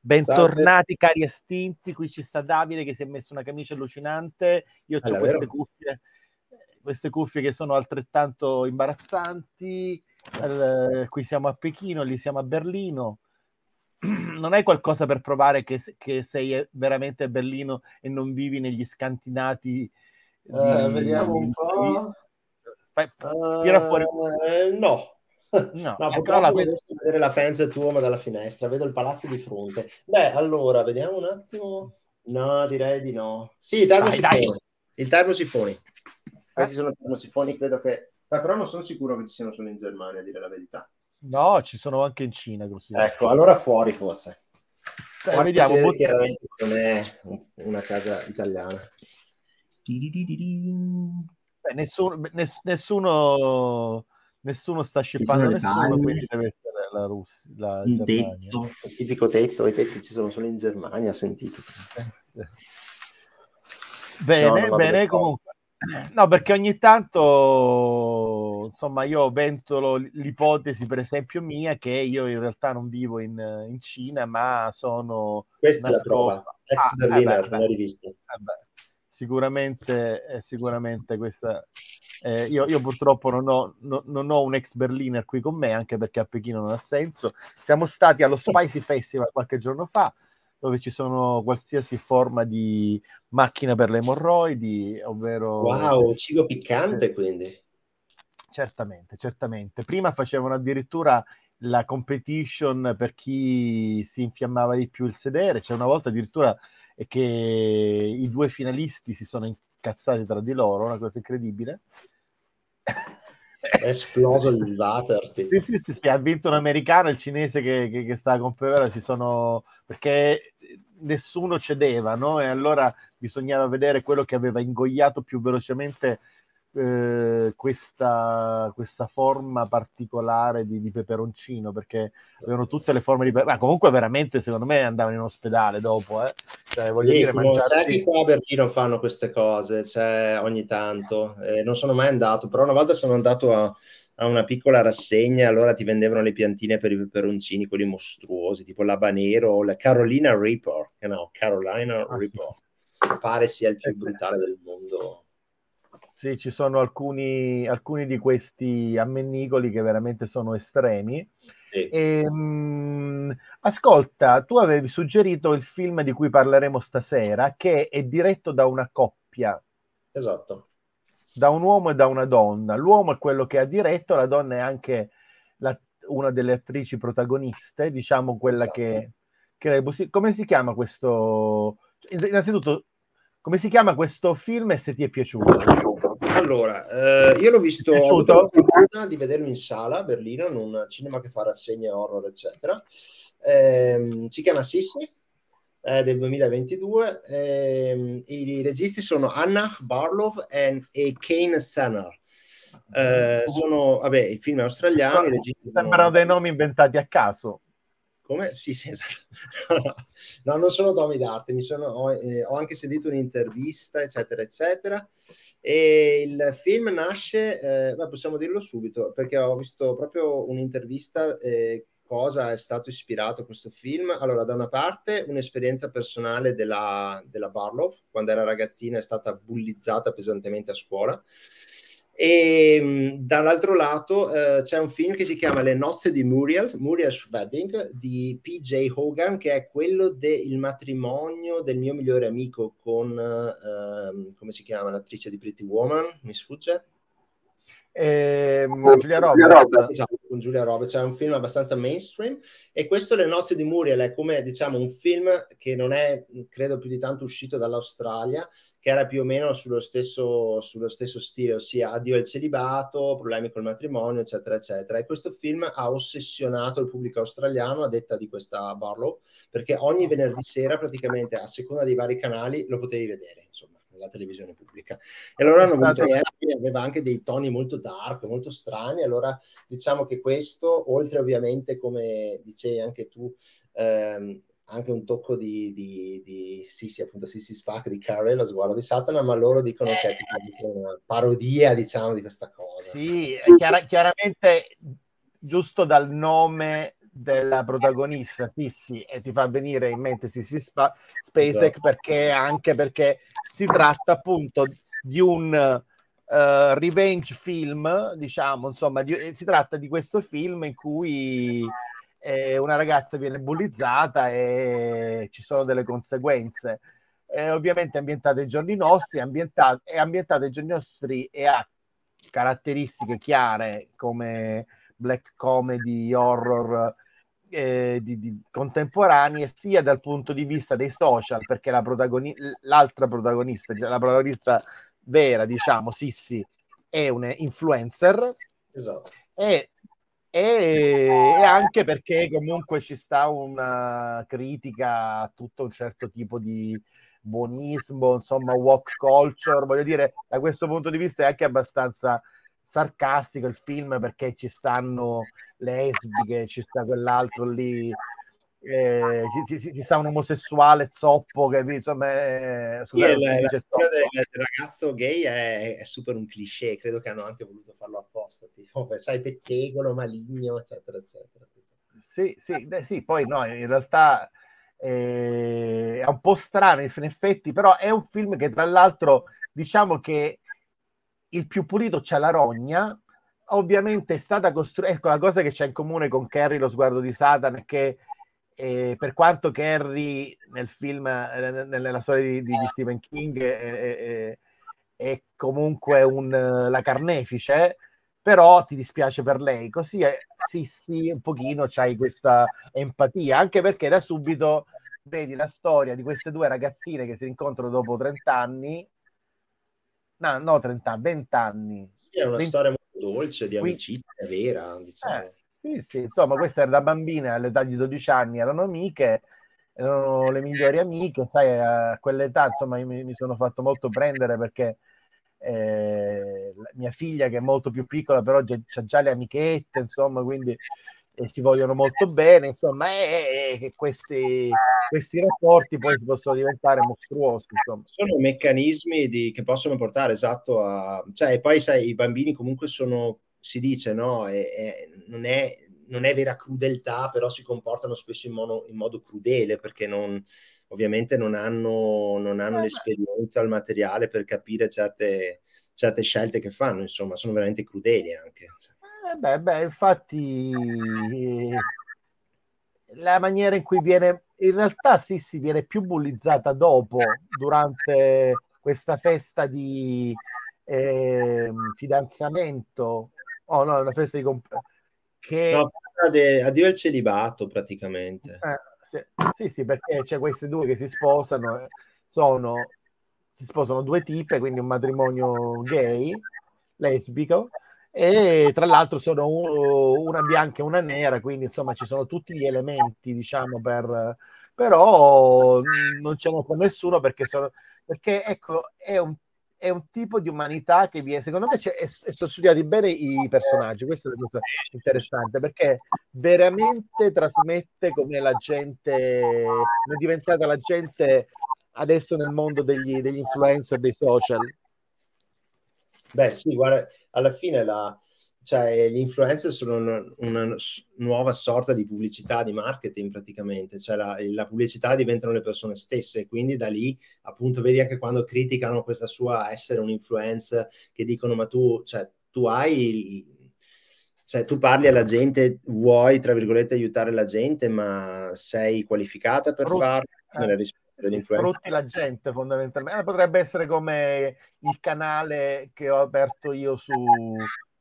Bentornati cari estinti, qui ci sta Davide che si è messo una camicia allucinante, io ho Ah, queste davvero? cuffie, queste cuffie che sono altrettanto imbarazzanti, Eh, qui siamo a Pechino, lì siamo a Berlino, non hai qualcosa per provare che, che sei eh, veramente a Berlino e non vivi negli scantinati? Eh, di- vediamo un po'. Fai- tira fuori. Eh, no. No, No, eh, però la- non riesco a vedere la fence tuo dalla finestra, vedo il palazzo di fronte. Beh, allora, vediamo un attimo. No, direi di no. Sì, termosifoni. Il termosifoni. Eh? Questi sono i termosifoni, credo che... Beh, però non sono sicuro che ci siano solo in Germania, a dire la verità. No, ci sono anche in Cina così. Ecco, allora fuori forse. Dai, Fuori vediamo. bot- chiaramente non è un- una casa italiana. Beh, nessuno, ness- nessuno, nessuno sta scippando nessuno, quindi deve essere la Russia, la Germania. tetto. Il tipico tetto, i tetti ci sono solo in Germania, ho sentito. Bene, No, bene, comunque. No, perché ogni tanto, insomma, io ventolo l'ipotesi, per esempio, mia, che io in realtà non vivo in, in Cina, ma sono Questa è la nascosto. prova. Ex Ah, Berliner, eh beh, una beh. rivista. Eh beh, sicuramente, eh, sicuramente questa. eh, io, io purtroppo non ho, no- non ho un ex Berliner qui con me, anche perché a Pechino non ha senso. Siamo stati allo Spicy Festival qualche giorno fa, dove ci sono qualsiasi forma di macchina per le emorroidi, ovvero. Wow, cibo piccante quindi. Certamente, certamente. Prima facevano addirittura la competition per chi si infiammava di più il sedere. C'è una volta addirittura eh, che i due finalisti si sono incazzati tra di loro, una cosa incredibile. È esploso il water. tipo. Sì, sì, sì, ha vinto un americano, il cinese che, che, che sta con Pevera, si sono... perché nessuno cedeva, no? E allora bisognava vedere quello che aveva ingoiato più velocemente eh, questa, questa forma particolare di, di peperoncino, perché avevano tutte le forme di... pe- Ma comunque veramente, secondo me, andavano in ospedale dopo, eh? Cioè, voglio Sì, dire, come- sai che qua a Berlino fanno queste cose, cioè, ogni tanto. Eh, non sono mai andato, però una volta sono andato a, a una piccola rassegna, allora ti vendevano le piantine per i peperoncini, quelli mostruosi, tipo l'Abanero o la Carolina Reaper, no, Carolina Ah, sì. Reaper. Pare sia il più Eh, sì. brutale del mondo. Sì, ci sono alcuni, alcuni di questi ammennicoli che veramente sono estremi. Sì. Ehm, ascolta, tu avevi suggerito il film di cui parleremo stasera, che è diretto da una coppia, Esatto. da un uomo e da una donna. L'uomo è quello che ha diretto, la donna è anche la- una delle attrici protagoniste, diciamo quella Esatto. che, che come si chiama questo? Innanzitutto, come si chiama questo film e se ti è piaciuto? Allora, eh, io l'ho visto, ho avuto piaciuto? la fortuna di vederlo in sala a Berlino, in un cinema che fa rassegne horror, eccetera. Ehm, si chiama Sissi, è del 2022. ehm, I registi sono Anna Barlow e, e Kane Sanner. Eh, sono, vabbè, i film australiani, sono- Sembrano dei nomi inventati a caso. come? Sì, sì, esatto. no, non sono nomi d'arte, mi sono, ho, eh, ho anche sentito un'intervista, eccetera, eccetera. E il film nasce, eh, beh, possiamo dirlo subito, perché ho visto proprio un'intervista eh, cosa è stato ispirato questo film. Allora, da una parte un'esperienza personale della, della Barlow, quando era ragazzina è stata bullizzata pesantemente a scuola. E mh, dall'altro lato eh, c'è un film che si chiama Le nozze di Muriel, Muriel's Wedding di PJ Hogan, che è quello del matrimonio del mio migliore amico con, ehm, come si chiama, l'attrice di Pretty Woman, mi sfugge? Ehm, Giulia Roberts. Esatto, con Giulia Roberts, è un film abbastanza mainstream e questo Le nozze di Muriel è come diciamo un film che non è credo più di tanto uscito dall'Australia, che era più o meno sullo stesso, sullo stesso stile, ossia addio al celibato, problemi col matrimonio, eccetera, eccetera. E questo film ha ossessionato il pubblico australiano, a detta di questa Barlow, perché ogni venerdì sera, praticamente a seconda dei vari canali, lo potevi vedere, insomma nella televisione pubblica. E allora hanno avuto Harry, aveva anche dei toni molto dark, molto strani, allora diciamo che questo, oltre ovviamente, come dicevi anche tu, ehm, anche un tocco di, di, di sì, sì, appunto Sissy Spack di Carrie, lo sguardo di Satana, ma loro dicono eh. che è una parodia, diciamo, di questa cosa. Sì, chiar- chiaramente giusto dal nome della protagonista Sissy e ti fa venire in mente Sissy Spa- Spacek esatto. perché anche perché si tratta appunto di un uh, revenge film, diciamo, insomma, di, si tratta di questo film in cui eh, una ragazza viene bullizzata e ci sono delle conseguenze. Eh, ovviamente ambientata ai giorni nostri, ambientata, è ambientata ai giorni nostri e ha caratteristiche chiare come black comedy, horror eh, di, di contemporanee, sia dal punto di vista dei social, perché la protagoni- l'altra protagonista, cioè la protagonista vera, diciamo, Sissi, è un influencer. Esatto. E e, e, anche perché comunque ci sta una critica a tutto un certo tipo di buonismo, insomma, walk culture, voglio dire, da questo punto di vista è anche abbastanza sarcastico il film perché ci stanno lesbiche, ci sta quell'altro lì eh, ci, ci, ci, sta un omosessuale zoppo che insomma è, sì, il, la, del, del, ragazzo gay è, è, super un cliché credo che hanno anche voluto farlo apposta tipo, sai pettegolo maligno eccetera eccetera sì sì, beh, sì poi no in realtà eh, è un po' strano in effetti però è un film che tra l'altro diciamo che il più pulito c'è la rogna ovviamente è stata costruita ecco la cosa che c'è in comune con Kerry lo sguardo di Satan è che e per quanto Kerry nel film, eh, nella storia di, di, Stephen King è, è, comunque un, la carnefice, però ti dispiace per lei. Così è, sì, sì, un pochino c'hai questa empatia, anche perché da subito vedi la storia di queste due ragazzine che si rincontrano dopo 30 anni, no, no 30 anni, 20 anni. Sì, è una 20... storia molto dolce, di amicizia vera, diciamo. Eh sì, sì, insomma, queste da bambine all'età di 12 anni erano amiche, erano le migliori amiche, sai, a quell'età, insomma, io mi, mi sono fatto molto prendere perché eh, mia figlia, che è molto più piccola, però ha già le amichette, insomma, quindi e si vogliono molto bene, insomma, e, e questi, questi, rapporti poi possono diventare mostruosi. Insomma. Sono meccanismi di, che possono portare esatto a... Cioè, poi sai, i bambini comunque sono si dice, no? È, è, non, è, non, è, vera crudeltà, però si comportano spesso in, mono, in modo crudele perché non, ovviamente non hanno, non hanno eh, l'esperienza o il materiale per capire certe, certe, scelte che fanno, insomma, sono veramente crudeli anche. Eh beh, beh, infatti la maniera in cui viene, in realtà sì, si viene più bullizzata dopo, durante questa festa di eh, fidanzamento Oh no, una festa di compleanno. Che... No, de... addio al celibato praticamente. Eh, sì, sì, sì, perché c'è queste due che si sposano, eh, sono, si sposano due tipe, quindi un matrimonio gay, lesbico, e tra l'altro sono una bianca e una nera, quindi insomma ci sono tutti gli elementi, diciamo, per... però non ce n'è con nessuno perché, sono, perché ecco, è un è un tipo di umanità che viene, secondo me, è, sono studiati bene i personaggi, questa è la cosa interessante, perché veramente trasmette come la gente, come è diventata la gente adesso nel mondo degli, degli influencer, dei social. Beh sì, guarda, alla fine la, cioè, gli influencer sono una, una, nuova sorta di pubblicità, di marketing praticamente, cioè la, la, pubblicità diventano le persone stesse, quindi da lì appunto vedi anche quando criticano questa sua essere un influencer, che dicono ma tu, cioè, tu hai, cioè, tu parli alla gente, vuoi tra virgolette aiutare la gente, ma sei qualificata per Rutti, farlo? Eh, sfrutti la gente fondamentalmente, eh, potrebbe essere come il canale che ho aperto io su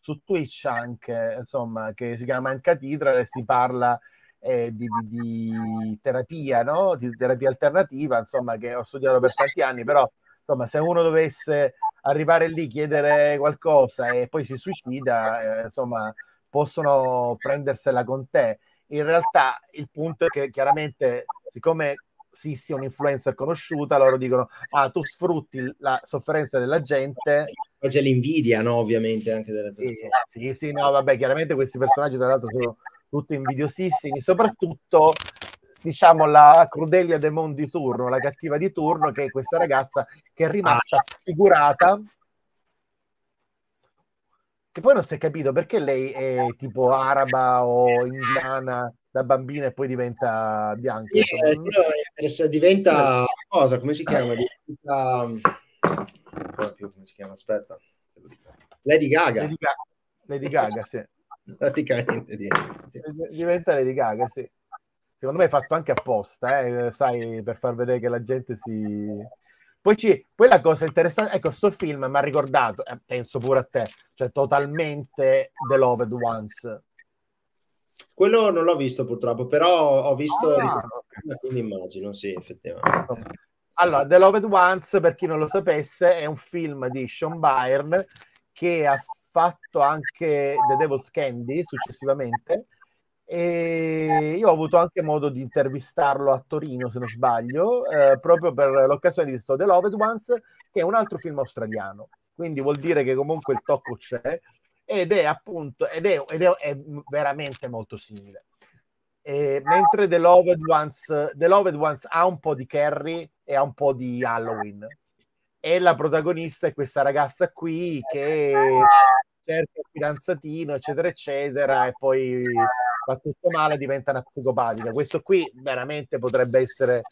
su Twitch anche, insomma, che si chiama Ancatitra e si parla eh, di, di, di, terapia, no? Di terapia alternativa, insomma, che ho studiato per tanti anni, però insomma, se uno dovesse arrivare lì, chiedere qualcosa e poi si suicida, eh, insomma, possono prendersela con te. In realtà il punto è che chiaramente, siccome Sissi è un'influencer conosciuta, loro dicono, ah, tu sfrutti la sofferenza della gente. C'è l'invidia, no? Ovviamente, anche delle persone. Sì, sì, no, vabbè, chiaramente questi personaggi, tra l'altro, sono tutti invidiosissimi, soprattutto diciamo la Crudelia de Mon di turno, la cattiva di turno, che è questa ragazza che è rimasta ah. sfigurata. Che poi non si è capito perché lei è tipo araba o indiana da bambina e poi diventa bianca. Sì, diventa cosa? Come si chiama? Diventa proprio come si chiama? Aspetta, Lady Gaga. Lady Gaga, Lady Gaga sì. Praticamente diventa Lady Gaga, sì secondo me è fatto anche apposta, eh, sai, per far vedere che la gente si... Poi, ci, poi la cosa interessante, ecco, sto film mi ha ricordato, eh, penso pure a te, cioè totalmente The Loved Ones. Quello non l'ho visto purtroppo, però ho visto, ah, quindi immagino, sì, effettivamente. Allora, The Loved Ones, per chi non lo sapesse, è un film di Sean Byrne che ha fatto anche The Devil's Candy successivamente, e io ho avuto anche modo di intervistarlo a Torino, se non sbaglio, eh, proprio per l'occasione di questo The Loved Ones, che è un altro film australiano. Quindi vuol dire che comunque il tocco c'è ed è appunto ed è, ed è, è veramente molto simile. E, mentre The Loved, Ones, The Loved Ones ha un po' di Carrie e ha un po' di Halloween. E la protagonista è questa ragazza qui che cerca il fidanzatino, eccetera, eccetera, e poi fa tutto male, diventa una psicopatica. Questo qui veramente potrebbe essere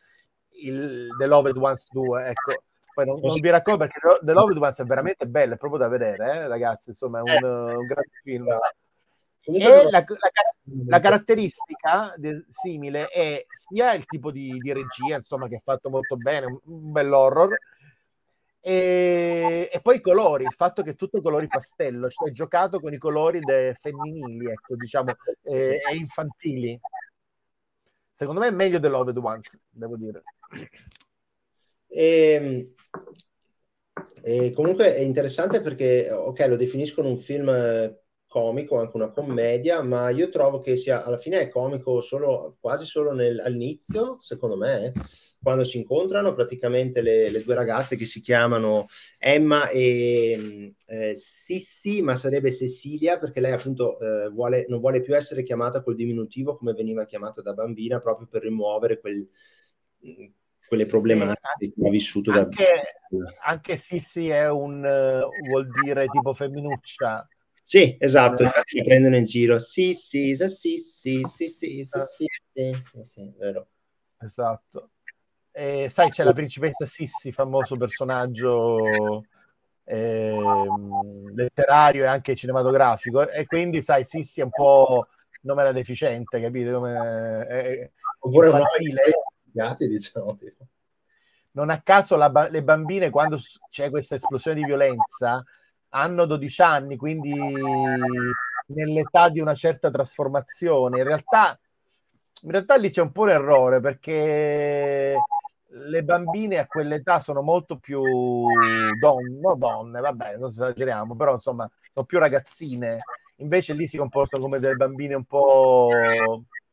il The Loved Ones 2, ecco. Poi non, non vi racconto perché The Loved Ones è veramente bello, è proprio da vedere, eh, ragazzi, insomma, è un, eh. un grande film. E la, la, la caratteristica de, simile è sia il tipo di, di, regia, insomma, che è fatto molto bene, un, un bell'horror, e, e, poi i colori, il fatto che tutto colori pastello, cioè giocato con i colori de, femminili, ecco, diciamo, eh, e infantili. Secondo me è meglio The Loved Ones, devo dire. E, ehm, e comunque è interessante perché, ok, lo definiscono un film comico, anche una commedia, ma io trovo che sia alla fine è comico solo, quasi solo nel, all'inizio, secondo me, quando si incontrano praticamente le, le due ragazze che si chiamano Emma e eh, Sissi, ma sarebbe Cecilia perché lei appunto eh, vuole, non vuole più essere chiamata col diminutivo come veniva chiamata da bambina, proprio per rimuovere quel, quelle problematiche sì, che ha vissuto anche, da anche Sissi è un uh, vuol dire tipo femminuccia sì, esatto, infatti mi prendono in giro. Sì, sì, sì, sì, sì, sì, sì, sì, sì, sì, vero. Esatto. E sai, c'è la principessa Sissi, famoso personaggio eh, letterario e anche cinematografico, e quindi, sai, Sissi è un po' nome da deficiente, capite? Come, è, Oppure infantile. Gatti, diciamo. Non a caso la, le bambine, quando c'è questa esplosione di violenza, hanno 12 anni, quindi nell'età di una certa trasformazione. In realtà, in realtà lì c'è un po' un errore perché le bambine a quell'età sono molto più donne, no donne, vabbè, non esageriamo, però insomma sono più ragazzine. Invece lì si comportano come delle bambine un po',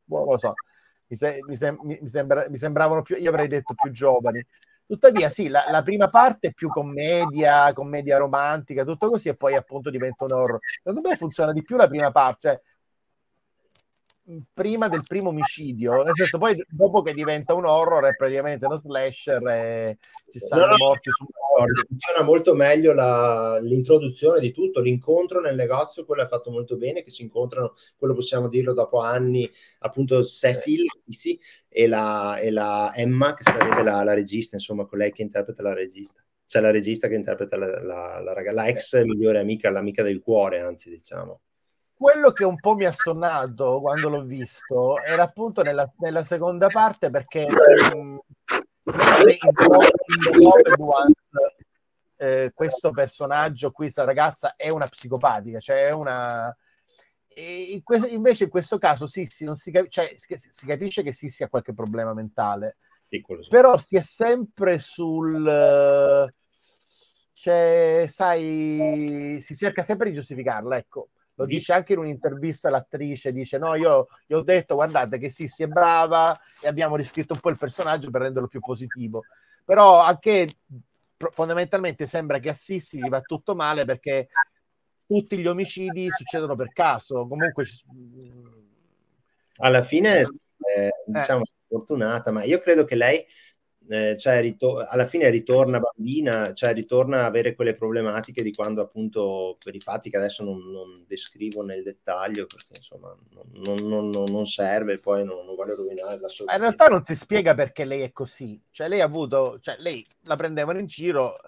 boh, non lo so, mi, se, mi, sem- mi, sembra- mi sembravano più, io avrei detto più giovani. Tuttavia, sì, la, la, prima parte è più commedia, commedia romantica, tutto così, e poi appunto diventa un horror. Secondo me funziona di più la prima parte, cioè prima del primo omicidio, nel senso poi dopo che diventa un horror è praticamente uno slasher e ci stanno no, morti sul funziona molto meglio la, l'introduzione di tutto, l'incontro nel negozio, quello è fatto molto bene, che si incontrano, quello possiamo dirlo dopo anni, appunto Cecil sì, e, la, e la Emma, che sarebbe la, la regista, insomma, colei che interpreta la regista. C'è la regista che interpreta la, la, la, la ex migliore amica, l'amica del cuore, anzi, diciamo quello che un po' mi ha sonnato quando l'ho visto era appunto nella, nella seconda parte perché um, eh, questo personaggio, questa ragazza è una psicopatica, cioè è una... In questo, invece in questo caso sì, sì, non si, cap- cioè, si, capisce che sì sia qualche problema mentale, Piccolo, sì. però si è sempre sul... Cioè, sai, si cerca sempre di giustificarla, ecco. Lo dice anche in un'intervista l'attrice, dice no, io gli ho detto guardate che sì, si è brava e abbiamo riscritto un po' il personaggio per renderlo più positivo. Però anche fondamentalmente sembra che a Sissi gli va tutto male perché tutti gli omicidi succedono per caso. Comunque alla fine eh, diciamo eh. fortunata, ma io credo che lei eh, cioè, ritor- alla fine ritorna bambina, cioè ritorna a avere quelle problematiche di quando appunto per i fatti che adesso non, non descrivo nel dettaglio perché insomma non, non, non serve, poi non, voglio rovinare la sua... In realtà non si spiega perché lei è così, cioè lei ha avuto, cioè lei la prendevano in giro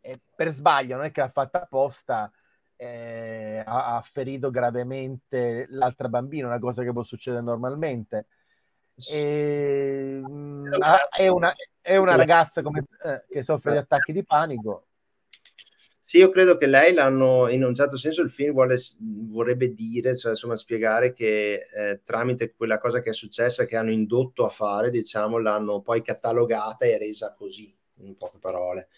e per sbaglio, non è che l'ha fatta apposta, eh, ha, ha ferito gravemente l'altra bambina, una cosa che può succedere normalmente e, mh, è, una, è, una, ragazza come, eh, che soffre di attacchi di panico. Sì, io credo che lei l'hanno, in un certo senso il film vuole, vorrebbe dire, cioè insomma spiegare che eh, tramite quella cosa che è successa, che hanno indotto a fare, diciamo, l'hanno poi catalogata e resa così, in poche parole.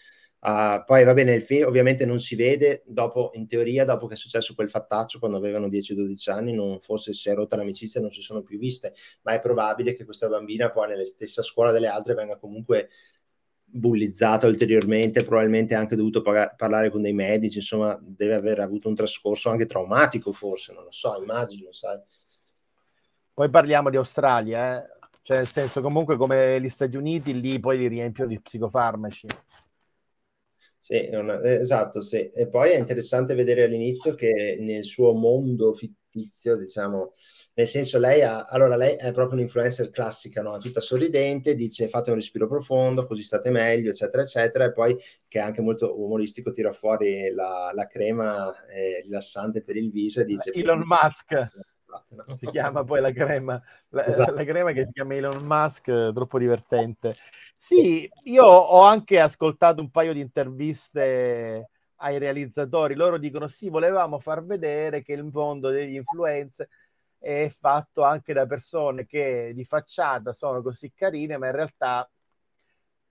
Uh, poi va bene, il film ovviamente non si vede dopo, in teoria, dopo che è successo quel fattaccio quando avevano 10-12 anni, non forse si è rotta l'amicizia non si sono più viste, ma è probabile che questa bambina poi nella stessa scuola delle altre venga comunque bullizzata ulteriormente, probabilmente anche dovuto pag- parlare con dei medici, insomma, deve aver avuto un trascorso anche traumatico forse, non lo so, immagino, sai. Poi parliamo di Australia, eh? cioè nel senso comunque come gli Stati Uniti, lì poi li riempiono di psicofarmaci. Sì, una, eh, esatto, sì. E poi è interessante vedere all'inizio che nel suo mondo fittizio, diciamo, nel senso lei ha, allora lei è proprio un'influencer classica, no? tutta sorridente, dice fate un respiro profondo, così state meglio, eccetera, eccetera, e poi che è anche molto umoristico, tira fuori la, la crema eh, rilassante per il viso e dice... Elon Musk! Si chiama poi la crema, la, esatto. la, crema che si chiama Elon Musk, troppo divertente. Sì, io ho anche ascoltato un paio di interviste ai realizzatori, loro dicono sì, volevamo far vedere che il mondo degli influencer è fatto anche da persone che di facciata sono così carine, ma in realtà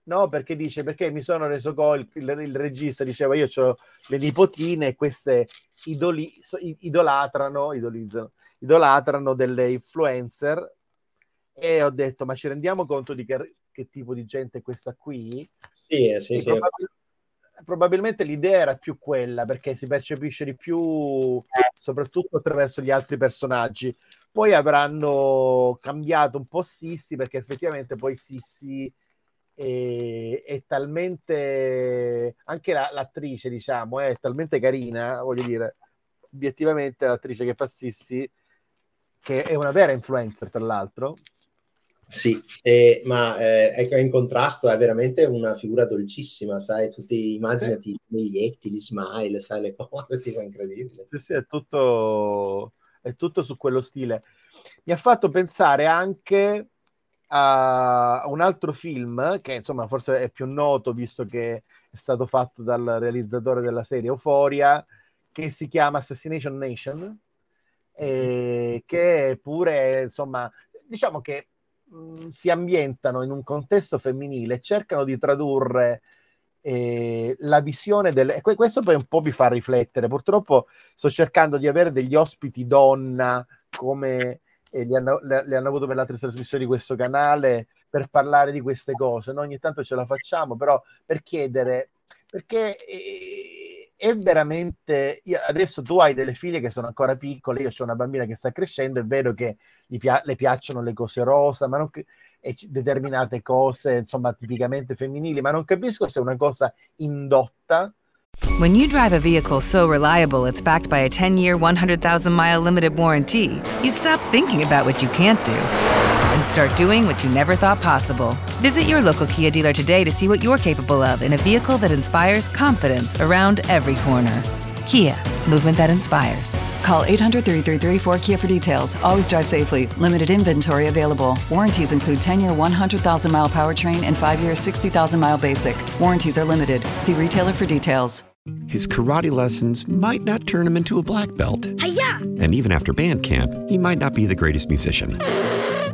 no, perché dice perché mi sono reso conto, il, il, il, regista diceva io ho le nipotine e queste idoli, idolatrano, idolizzano, idolatrano delle influencer e ho detto ma ci rendiamo conto di che, che tipo di gente è questa qui? Sì, eh, sì, sì. Probabil- probabilmente l'idea era più quella perché si percepisce di più soprattutto attraverso gli altri personaggi poi avranno cambiato un po' Sissi perché effettivamente poi Sissi è, è talmente anche la, l'attrice diciamo è talmente carina voglio dire obiettivamente l'attrice che fa Sissi che è una vera influencer tra l'altro. Sì, eh, ma eh, ecco, in contrasto è veramente una figura dolcissima, sai, tutti immaginati sì. i biglietti, gli smile, sai, le cose, tipo incredibile. Sì, sì, è tutto, è tutto su quello stile. Mi ha fatto pensare anche a un altro film che insomma forse è più noto visto che è stato fatto dal realizzatore della serie Euphoria che si chiama Assassination Nation eh, che pure, insomma, diciamo che mh, mm, si ambientano in un contesto femminile cercano di tradurre eh, la visione del... E questo poi un po' mi fa riflettere. Purtroppo sto cercando di avere degli ospiti donna come eh, li, hanno, le, hanno avuto per le altre trasmissioni di questo canale per parlare di queste cose. No? Ogni tanto ce la facciamo, però per chiedere... Perché... Eh, è veramente. Io, adesso tu hai delle figlie che sono ancora piccole, io ho una bambina che sta crescendo, è vero che pia- le piacciono le cose rosa, ma non, e determinate cose, insomma, tipicamente femminili, ma non capisco se è una cosa indotta. When you drive a vehicle so reliable it's backed by a 10 year, 100,000 mile limited warranty, you stop thinking about what you can't do and start doing what you never thought possible. Visit your local Kia dealer today to see what you're capable of in a vehicle that inspires confidence around every corner. Kia, movement that inspires. Call 800 333 4KIA for details. Always drive safely. Limited inventory available. Warranties include 10 year 100,000 mile powertrain and 5 year 60,000 mile basic. Warranties are limited. See retailer for details. His karate lessons might not turn him into a black belt. Hi-ya! And even after band camp, he might not be the greatest musician.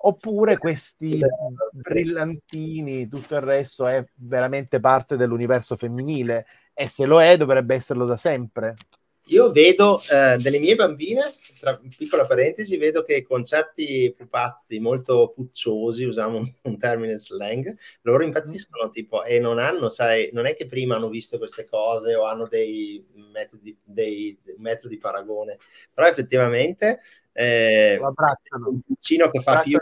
oppure questi brillantini, tutto il resto è veramente parte dell'universo femminile e se lo è dovrebbe esserlo da sempre. Io vedo eh, delle mie bambine, tra piccola parentesi, vedo che con certi pupazzi molto pucciosi, usiamo un, termine slang, loro impazziscono tipo e non hanno, sai, non è che prima hanno visto queste cose o hanno dei metodi, dei, dei metodi di paragone, però effettivamente eh, Lo abbracciano. un piccino che fa più,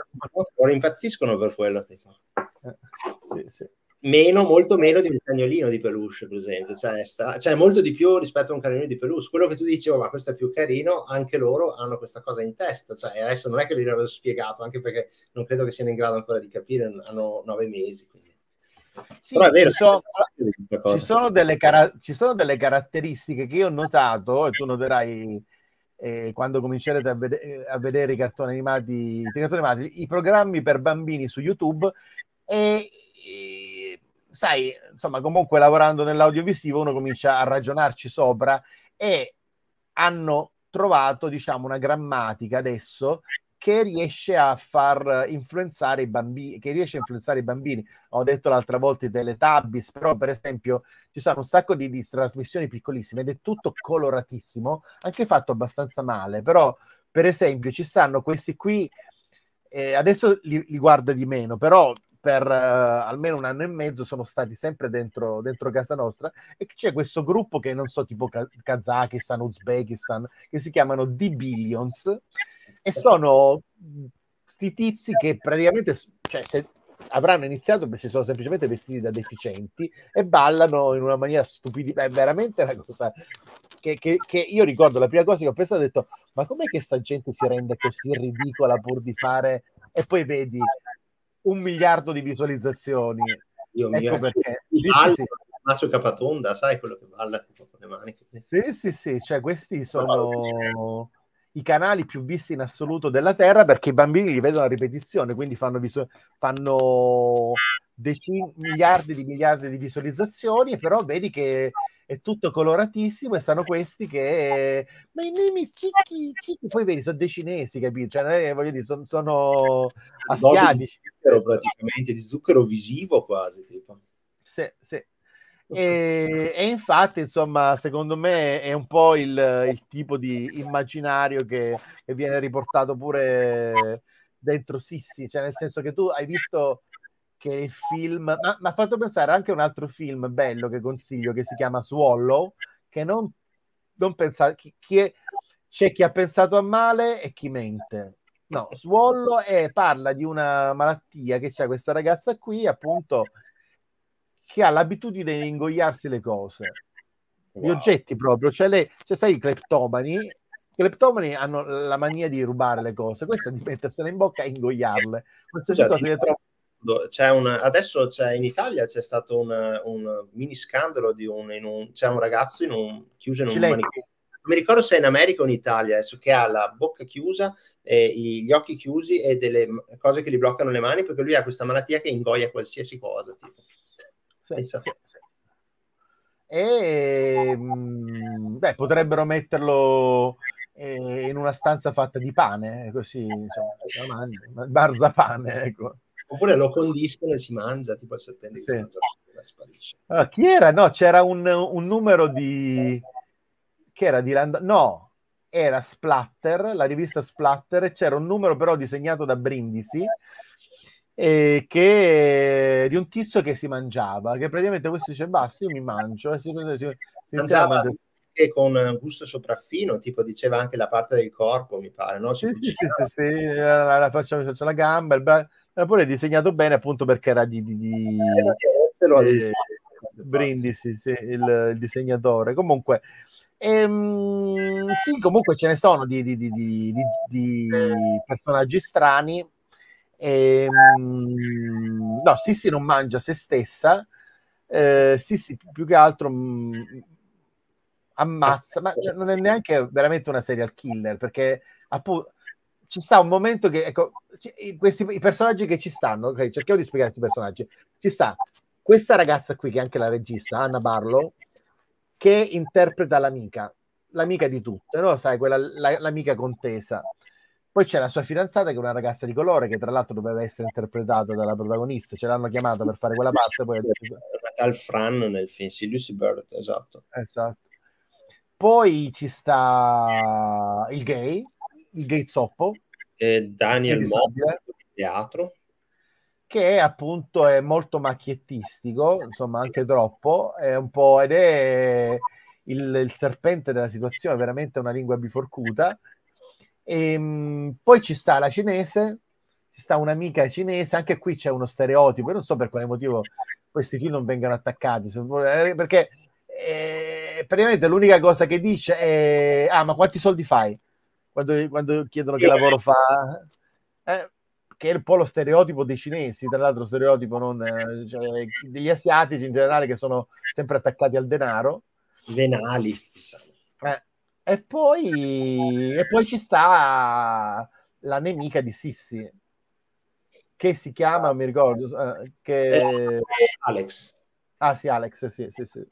loro impazziscono per quello. Tipo. Eh, sì, sì. Meno, molto meno di un cagnolino di peluche, per esempio, cioè, sta, cioè molto di più rispetto a un cagnolino di peluche. Quello che tu dici, oh, ma questo è più carino, anche loro hanno questa cosa in testa. Cioè, adesso non è che li avevo spiegato, anche perché non credo che siano in grado ancora di capire, hanno nove mesi. Quindi. Sì, vero, ci sono, ci sono delle cara- ci sono delle caratteristiche che io ho notato e tu noterai eh, quando comincerete a, vede- a vedere i cartoni animati, i cartoni animati, i programmi per bambini su YouTube e, e, sai, insomma, comunque lavorando nell'audiovisivo uno comincia a ragionarci sopra e hanno trovato, diciamo, una grammatica adesso che riesce a far influenzare i bambini, che riesce a influenzare i bambini. Ho detto l'altra volta i Teletubbies, però per esempio ci sono un sacco di, di trasmissioni piccolissime ed è tutto coloratissimo, anche fatto abbastanza male, però per esempio ci stanno questi qui, eh, adesso li, li guarda di meno, però per eh, almeno un anno e mezzo sono stati sempre dentro, dentro casa nostra e c'è questo gruppo che non so, tipo Ka- Kazakistan, Uzbekistan, che si chiamano The Billions e sono questi tizi che praticamente cioè, se avranno iniziato perché si sono semplicemente vestiti da deficienti e ballano in una maniera stupida, è veramente una cosa che, che, che io ricordo la prima cosa che ho pensato ho detto ma com'è che sta gente si rende così ridicola pur di fare? E poi vedi un miliardo di visualizzazioni. Io ecco perché. mi sì, ballo, sì, Macio Capatonda, sai quello che balla tipo con le mani sì, sì, sì, cioè questi sono i canali più visti in assoluto della Terra perché i bambini li vedono a ripetizione, quindi fanno, visu- fanno decine, miliardi di miliardi di visualizzazioni, però vedi che è tutto coloratissimo e stanno questi che my name is Cicchi, Cicchi. poi vedi sono dei cinesi, capito? Cioè, voglio dire, son- sono Dose asiatici. Di zucchero praticamente, di zucchero visivo quasi. Tipo. Sì, sì. E, e infatti, insomma, secondo me è un po' il, il tipo di immaginario che, che viene riportato pure dentro Sissi, cioè nel senso che tu hai visto che il film, ma mi ha fatto pensare anche a un altro film bello che consiglio che si chiama Swallow, che non, non pensa, chi, chi è, c'è chi ha pensato a male e chi mente. No, Swallow è, parla di una malattia che c'è questa ragazza qui, appunto, che ha l'abitudine di ingoiarsi le cose, gli Wow. oggetti proprio, cioè, le, cioè sai i cleptomani, i cleptomani hanno la mania di rubare le cose, questa di mettersele in bocca e ingoiarle, qualsiasi Scusa, cosa che trova C'è un, adesso c'è in Italia c'è stato un, un mini scandalo di un, un c'è un ragazzo in un, chiuso in un manicomio. Non mi ricordo se è in America o in Italia, adesso che ha la bocca chiusa, e i- gli occhi chiusi e delle cose che gli bloccano le mani perché lui ha questa malattia che ingoia qualsiasi cosa. Tipo. Pensa. sì, sì. E mh, beh, potrebbero metterlo eh, in una stanza fatta di pane, eh, così insomma, la mangi, marzapane, ecco. Oppure lo condiscono e si mangia, tipo il serpente che Sì. sparisce. Ah, chi era? No, c'era un, un numero di che era di Land... no, era Splatter, la rivista Splatter, c'era un numero però disegnato da Brindisi eh, che di un tizio che si mangiava, che praticamente questo dice basta, io mi mangio e si, si, si Mangiava anche con un gusto sopraffino, tipo diceva anche la parte del corpo, mi pare, no? Sì, sì, sì, sì, sì, la, la faccia, faccia la gamba, il bra... era pure disegnato bene appunto perché era di, di, di... Eh, Brindisi, sì, il, il, disegnatore. Comunque, ehm, sì, comunque ce ne sono di, di, di, di personaggi strani. Ehm, no, Sissi non mangia se stessa. Eh, Sissi più che altro mh, mm, ammazza, ma non è neanche veramente una serial killer perché appunto ci sta un momento che ecco, questi i personaggi che ci stanno, okay, cerchiamo di spiegare questi personaggi. Ci sta questa ragazza qui, che è anche la regista, Anna Barlow, che interpreta l'amica, l'amica di tutte, no? Sai, quella, la, l'amica contesa. Poi c'è la sua fidanzata, che è una ragazza di colore, che tra l'altro doveva essere interpretata dalla protagonista. Ce l'hanno chiamata per fare quella parte. Poi detto... Al Fran nel film, sì, Lucy Bird, esatto. Esatto. Poi ci sta il gay, il gay zoppo. E Daniel Mo, teatro che appunto è molto macchiettistico, insomma anche troppo, è un po' ed è il, il serpente della situazione, veramente una lingua biforcuta. E, ehm, poi ci sta la cinese, ci sta un'amica cinese, anche qui c'è uno stereotipo, io non so per quale motivo questi film non vengano attaccati, eh, perché eh, praticamente l'unica cosa che dice è ah ma quanti soldi fai? Quando, quando chiedono che lavoro fa. Eh, che è un po' lo stereotipo dei cinesi, tra l'altro stereotipo non, eh, cioè, degli asiatici in generale che sono sempre attaccati al denaro. Venali, diciamo. Eh, e, poi, e poi ci sta la nemica di Sissi, che si chiama, mi ricordo, eh, che... Eh, Alex. Ah sì, Alex, sì, sì, sì.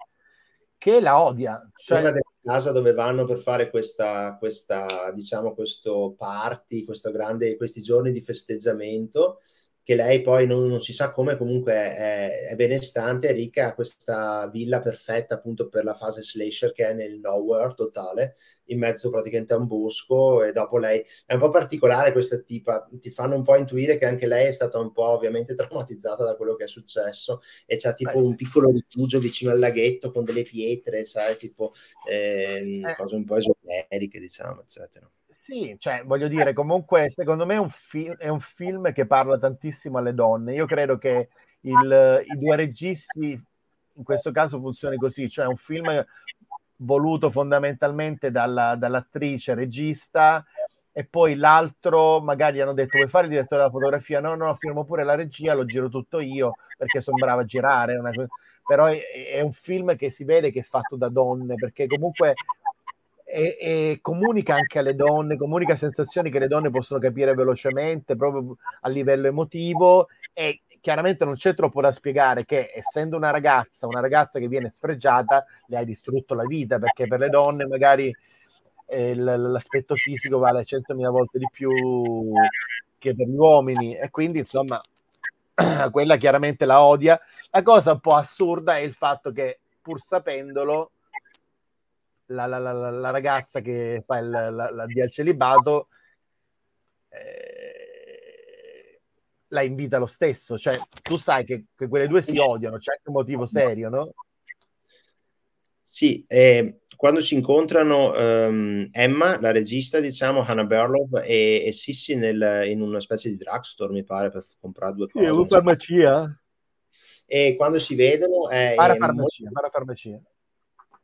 Che la odia. Cioè... Una delle casa dove vanno per fare questa, questa diciamo, questo party, questo grande, questi giorni di festeggiamento, che lei poi non, non si sa come, comunque è, è, benestante, è ricca, ha questa villa perfetta appunto per la fase slasher che è nel nowhere totale, in mezzo praticamente a un bosco e dopo lei è un po' particolare questa tipa, ti fanno un po' intuire che anche lei è stata un po' ovviamente traumatizzata da quello che è successo e c'ha tipo Beh. un piccolo rifugio vicino al laghetto con delle pietre, sai, tipo ehm, eh. cose un po' esoteriche, diciamo, eccetera. Sì, cioè, voglio dire, comunque, secondo me è un, fi- è un film che parla tantissimo alle donne. Io credo che il, i due registi in questo caso funzioni così, cioè un film voluto fondamentalmente dalla, dall'attrice regista e poi l'altro magari hanno detto vuoi fare il direttore della fotografia no no firmo pure la regia lo giro tutto io perché sono brava a girare una... però è, è, un film che si vede che è fatto da donne perché comunque e, e, comunica anche alle donne, comunica sensazioni che le donne possono capire velocemente proprio a livello emotivo e chiaramente non c'è troppo da spiegare che essendo una ragazza, una ragazza che viene sfregiata, le hai distrutto la vita perché per le donne magari eh, l'aspetto fisico vale 100.000 volte di più che per gli uomini e quindi insomma quella chiaramente la odia. La cosa un po' assurda è il fatto che pur sapendolo la, la, la, la ragazza che fa il, la, la al celibato eh, la invita lo stesso. Cioè, tu sai che, che quelle due si odiano, c'è anche un motivo serio, no? Sì, eh, quando si incontrano um, Emma, la regista, diciamo, Hannah Berlov e, e Sissi nel, in una specie di drugstore, mi pare, per comprare due cose. Sì, una farmacia. E quando si vedono è... Parafarmacia, molto... parafarmacia.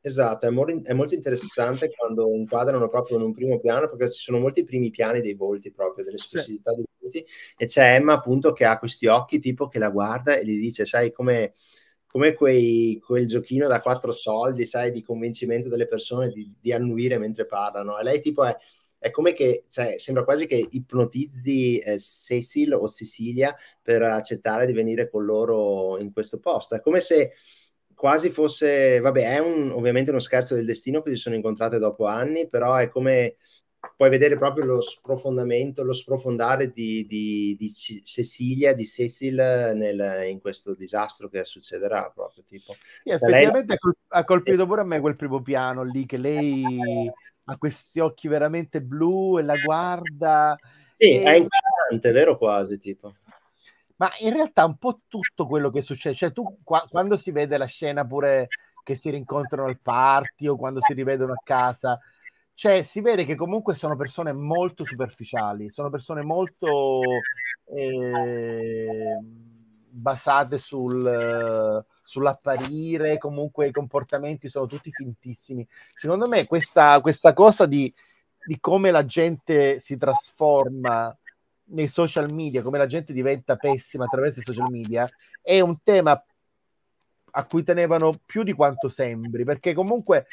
Esatto, è, mo- è, molto interessante quando inquadrano proprio in un primo piano, perché ci sono molti primi piani dei volti proprio, delle specificità sì. dei volti, e c'è Emma appunto che ha questi occhi tipo che la guarda e gli dice, sai, come, come quei, quel giochino da quattro soldi, sai, di convincimento delle persone di, di annuire mentre parlano. E lei tipo è, è come che, cioè, sembra quasi che ipnotizzi eh, Cecil o Cecilia per accettare di venire con loro in questo posto. È come se quasi fosse, vabbè, è un, ovviamente uno scherzo del destino che si sono incontrate dopo anni, però è come puoi vedere proprio lo sprofondamento, lo sprofondare di, di, di Cecilia, di Cecil nel, in questo disastro che succederà proprio. Tipo. Sì, effettivamente lei... ha colpito pure a me quel primo piano lì, che lei ha questi occhi veramente blu e la guarda. Sì, e... è inquietante, vero quasi, tipo. Ma in realtà un po' tutto quello che succede, cioè tu qua, quando si vede la scena pure che si rincontrano al party o quando si rivedono a casa. Cioè, si vede che comunque sono persone molto superficiali, sono persone molto eh, basate sul, sull'apparire, comunque i comportamenti sono tutti fintissimi. Secondo me questa, questa cosa di, di come la gente si trasforma nei social media, come la gente diventa pessima attraverso i social media, è un tema a cui tenevano più di quanto sembri, perché comunque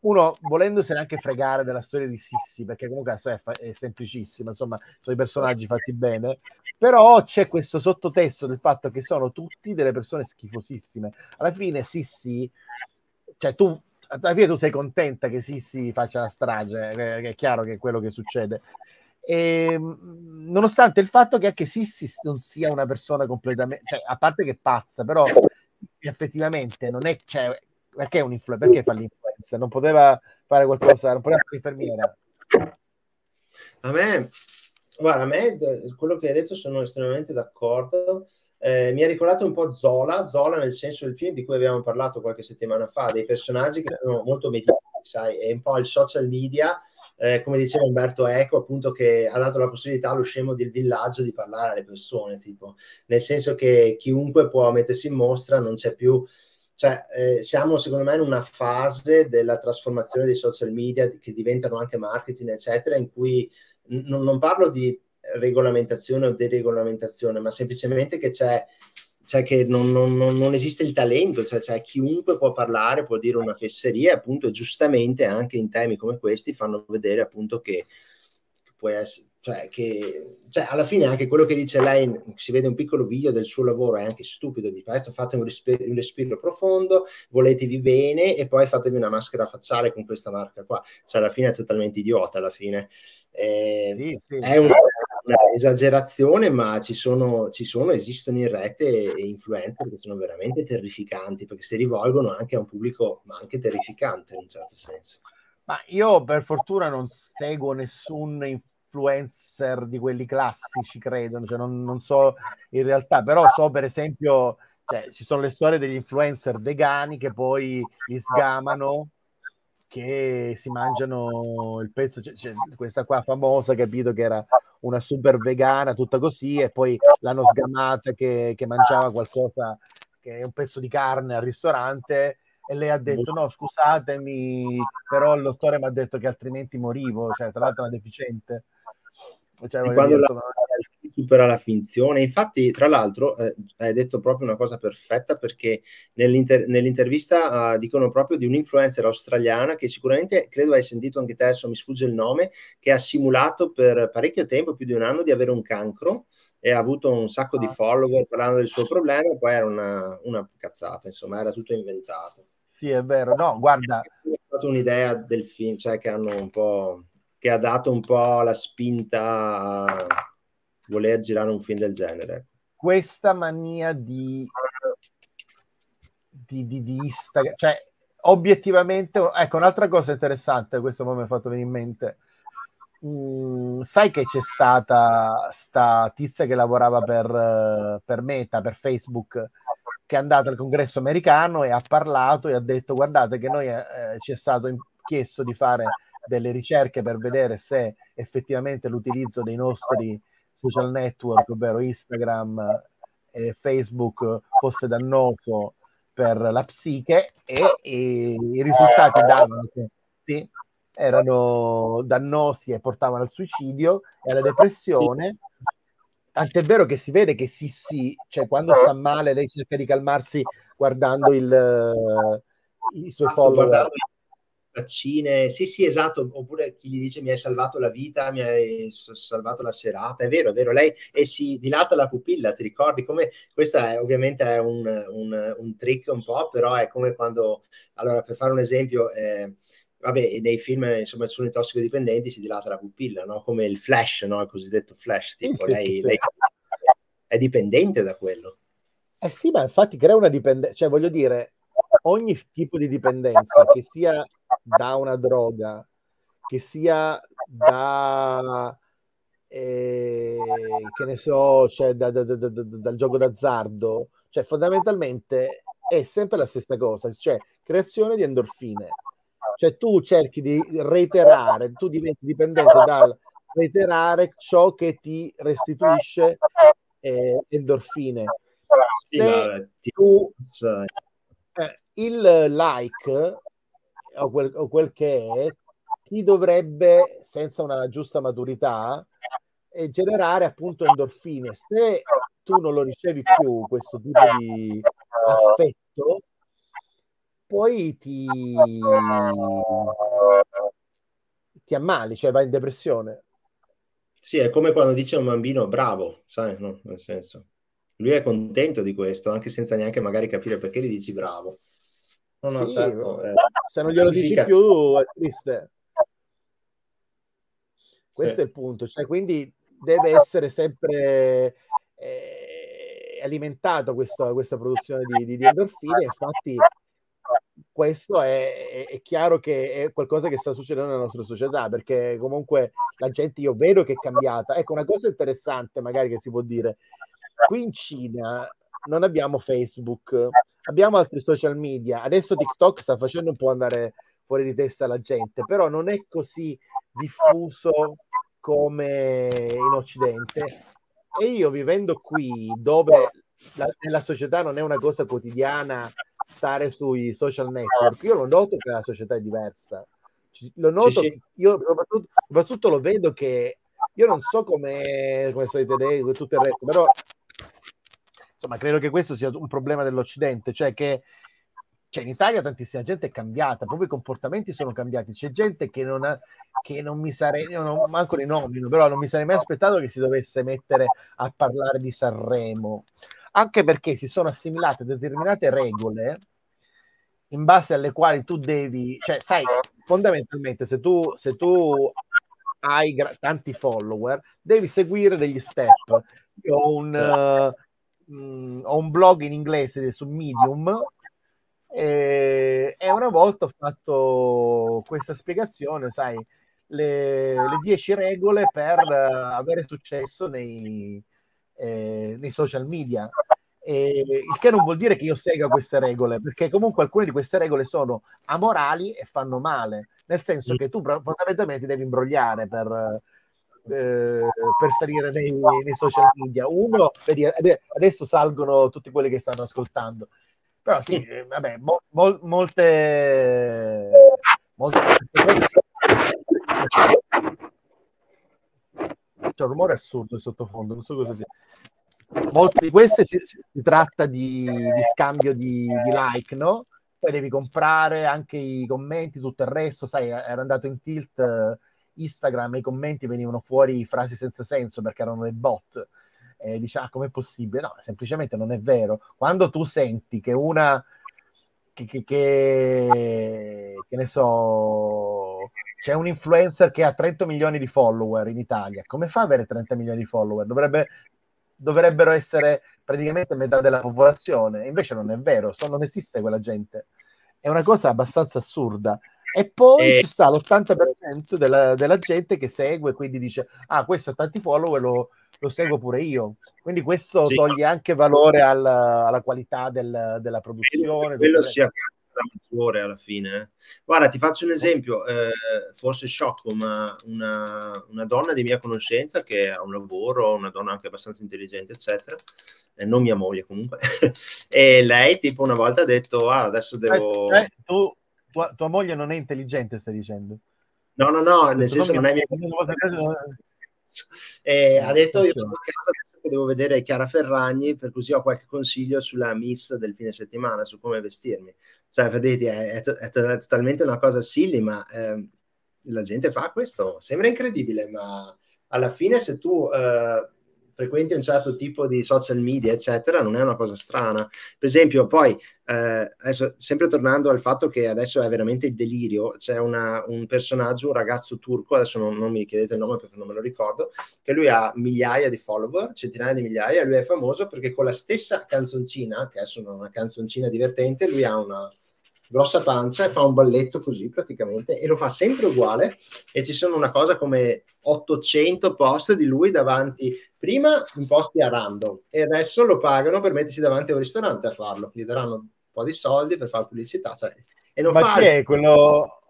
uno volendosene anche fregare della storia di Sissi, perché comunque la storia è, è semplicissima, insomma, sono i personaggi fatti bene, però c'è questo sottotesto del fatto che sono tutti delle persone schifosissime. Alla fine Sissi, cioè tu, alla fine tu sei contenta che Sissi faccia la strage, che è chiaro che è quello che succede. E, ehm, nonostante il fatto che anche Sissi non sia una persona completamente, cioè, a parte che pazza, però effettivamente non è, cioè, perché influencer? Perché fa l'influencer? Non poteva fare qualcosa, non poteva fare l'infermiera. A me, guarda, a me quello che hai detto sono estremamente d'accordo. Eh, mi ha ricordato un po' Zola, Zola nel senso del film di cui abbiamo parlato qualche settimana fa, dei personaggi che sono molto mediati, sai, è un po' il social media eh, come diceva Umberto Eco, appunto che ha dato la possibilità allo scemo del villaggio di parlare alle persone, tipo, nel senso che chiunque può mettersi in mostra, non c'è più, cioè eh, siamo secondo me in una fase della trasformazione dei social media che diventano anche marketing, eccetera, in cui n- non parlo di regolamentazione o deregolamentazione, ma semplicemente che c'è cioè che non, non, non, esiste il talento, cioè, cioè, chiunque può parlare, può dire una fesseria, appunto, giustamente anche in temi come questi fanno vedere appunto che, che può essere, cioè, che cioè, alla fine anche quello che dice lei, si vede un piccolo video del suo lavoro, è anche stupido, di questo fate un respiro, un respiro profondo, voletevi bene e poi fatevi una maschera facciale con questa marca qua, cioè alla fine è totalmente idiota, alla fine. Eh, sì, sì. È una, esagerazione, ma ci sono, ci sono, esistono in rete influencer che sono veramente terrificanti perché si rivolgono anche a un pubblico ma anche terrificante in un certo senso. Ma io per fortuna non seguo nessun influencer di quelli classici, credo, cioè non, non so in realtà, però so per esempio, cioè, ci sono le storie degli influencer vegani che poi li sgamano che si mangiano il pezzo, cioè, cioè, questa qua famosa, capito, che era una super vegana, tutta così, e poi l'hanno sgamata che, che mangiava qualcosa che è un pezzo di carne al ristorante e lei ha detto no scusatemi però il dottore mi ha detto che altrimenti morivo cioè tra l'altro è una deficiente. Cioè, quando dire, la, supera la finzione. Infatti, tra l'altro, eh, hai detto proprio una cosa perfetta perché nell'inter- nell'intervista uh, dicono proprio di un'influencer australiana che sicuramente credo hai sentito anche te, adesso mi sfugge il nome, che ha simulato per parecchio tempo, più di un anno, di avere un cancro e ha avuto un sacco di ah. follower parlando del suo problema, poi era una, una cazzata, insomma, era tutto inventato. Sì, è vero. No, guarda. È stata un'idea del film, cioè che hanno un po' che ha dato un po' la spinta voler girare un film del genere. Questa mania di, di, di, di Instagram, cioè obiettivamente, ecco un'altra cosa interessante, questo mi ha fatto venire in mente. Mm, sai che c'è stata sta tizia che lavorava per, per Meta, per Facebook, che è andata al congresso americano e ha parlato e ha detto guardate che noi eh, ci è stato chiesto di fare delle ricerche per vedere se effettivamente l'utilizzo dei nostri social network, ovvero Instagram e Facebook, fosse dannoso per la psiche e, e i risultati davano che sì, erano dannosi e portavano al suicidio e alla depressione. Tant'è vero che si vede che sì, sì, cioè quando sta male lei cerca di calmarsi guardando il, i suoi follower vaccine, sì sì esatto, oppure chi gli dice mi hai salvato la vita, mi hai salvato la serata, è vero, è vero, lei e si dilata la pupilla, ti ricordi come, questa è, ovviamente è un, un, un, trick un po', però è come quando, allora per fare un esempio, eh, vabbè, nei film insomma sono i tossicodipendenti si dilata la pupilla, no? come il flash, no? il cosiddetto flash, tipo sì, lei, sì, lei è dipendente da quello. Eh sì, ma infatti crea una dipendenza, cioè voglio dire, ogni tipo di dipendenza, che sia da una droga, che sia da, eh, che ne so, cioè da, da, da, dal gioco d'azzardo, cioè fondamentalmente è sempre la stessa cosa, cioè creazione di endorfine. Cioè tu cerchi di reiterare, tu diventi dipendente dal reiterare ciò che ti restituisce eh, endorfine. Se tu eh, il like o quel, o quel che è ti dovrebbe, senza una giusta maturità, eh, generare appunto endorfine. Se tu non lo ricevi più questo tipo di affetto, poi ti, ti ammali, cioè vai in depressione. Sì, è come quando dice un bambino bravo, sai, no? Nel senso, lui è contento di questo, anche senza neanche magari capire perché gli dici bravo. No, no, Sì, certo. eh, se non glielo dici più è triste. Questo Sì. è il punto, cioè quindi deve essere sempre eh, alimentato questo- questa produzione di, di- di endorfine, infatti questo è- è chiaro che è qualcosa che sta succedendo nella nostra società, perché comunque la gente io vedo che è cambiata. Ecco, una cosa interessante magari che si può dire, qui in Cina non abbiamo Facebook, abbiamo altri social media, adesso TikTok sta facendo un po' andare fuori di testa la gente, però non è così diffuso come in Occidente. E io vivendo qui, dove la, nella società non è una cosa quotidiana stare sui social network, io lo noto che la società è diversa. Lo noto, io soprattutto, soprattutto lo vedo che io non so come, come sono i tedeschi e tutto il resto, però insomma credo che questo sia un problema dell'Occidente, cioè che cioè, in Italia tantissima gente è cambiata, proprio i comportamenti sono cambiati. C'è gente che non, ha, che non mi sarei, io non manco li nomino, però non mi sarei mai aspettato che si dovesse mettere a parlare di Sanremo, anche perché si sono assimilate determinate regole in base alle quali tu devi, cioè, sai, fondamentalmente se tu, se tu hai tanti follower, devi seguire degli step. Io ho un, eh, mh, ho un blog in inglese su Medium e, e una volta ho fatto questa spiegazione, sai, le, le 10 regole per eh, avere successo nei, eh, nei social media. E il che non vuol dire che io segua queste regole, perché comunque alcune di queste regole sono amorali e fanno male, nel senso che tu fondamentalmente devi imbrogliare per, eh, per salire nei, nei social media. Uno, adesso salgono tutti quelli che stanno ascoltando, però sì, eh, vabbè, mo- mol- molte, molte cose c'è un rumore assurdo in sottofondo, non so cosa sia. Molte di queste si, si- tratta di, di scambio di, di like, no? Poi devi comprare anche i commenti, tutto il resto, sai, era andato in tilt Instagram i commenti venivano fuori frasi senza senso perché erano dei bot. E dici, ah, com'è possibile? No, semplicemente non è vero. Quando tu senti che una, che, che, che, che ne so, c'è un influencer che ha 30 milioni di follower in Italia, come fa ad avere 30 milioni di follower? Dovrebbe, dovrebbero essere praticamente metà della popolazione, invece non è vero, so- non esiste quella gente. È una cosa abbastanza assurda. E poi E- ci sta l'80% della, della gente che segue, quindi dice, ah, questo ha tanti follower, lo, lo seguo pure io. Quindi questo Sì. toglie anche valore al- alla qualità del- della produzione. quello sia la maggiore alla fine. eh. Guarda, ti faccio un esempio, eh, forse sciocco, ma una, una donna di mia conoscenza che ha un lavoro, una donna anche abbastanza intelligente, eccetera, eh, non mia moglie comunque, e lei tipo una volta ha detto, ah, adesso devo... Eh, tu, tua, tua moglie non è intelligente, stai dicendo. No, no, no, nel senso non è mia mi- E ha detto io sono a casa devo vedere Chiara Ferragni per così ho qualche consiglio sulla miss del fine settimana su come vestirmi. Cioè vedete è, è è to- è totalmente una cosa silly ma ehm, la gente fa questo. Sembra incredibile ma alla fine se tu eh, frequenti un certo tipo di social media eccetera non è una cosa strana. Per esempio poi eh, adesso, sempre tornando al fatto che adesso è veramente il delirio, c'è una- un personaggio, un ragazzo turco, adesso non, non mi chiedete il nome perché non me lo ricordo, che lui ha migliaia di follower, centinaia di migliaia, lui è famoso perché con la stessa canzoncina, che adesso è una canzoncina divertente, lui ha una grossa pancia e fa un balletto così praticamente e lo fa sempre uguale e ci sono una cosa come 800 post di lui davanti prima in posti a random e adesso lo pagano per mettersi davanti a un ristorante a farlo gli daranno po' di soldi per fare pubblicità. Cioè, e non Ma fa chi è quello?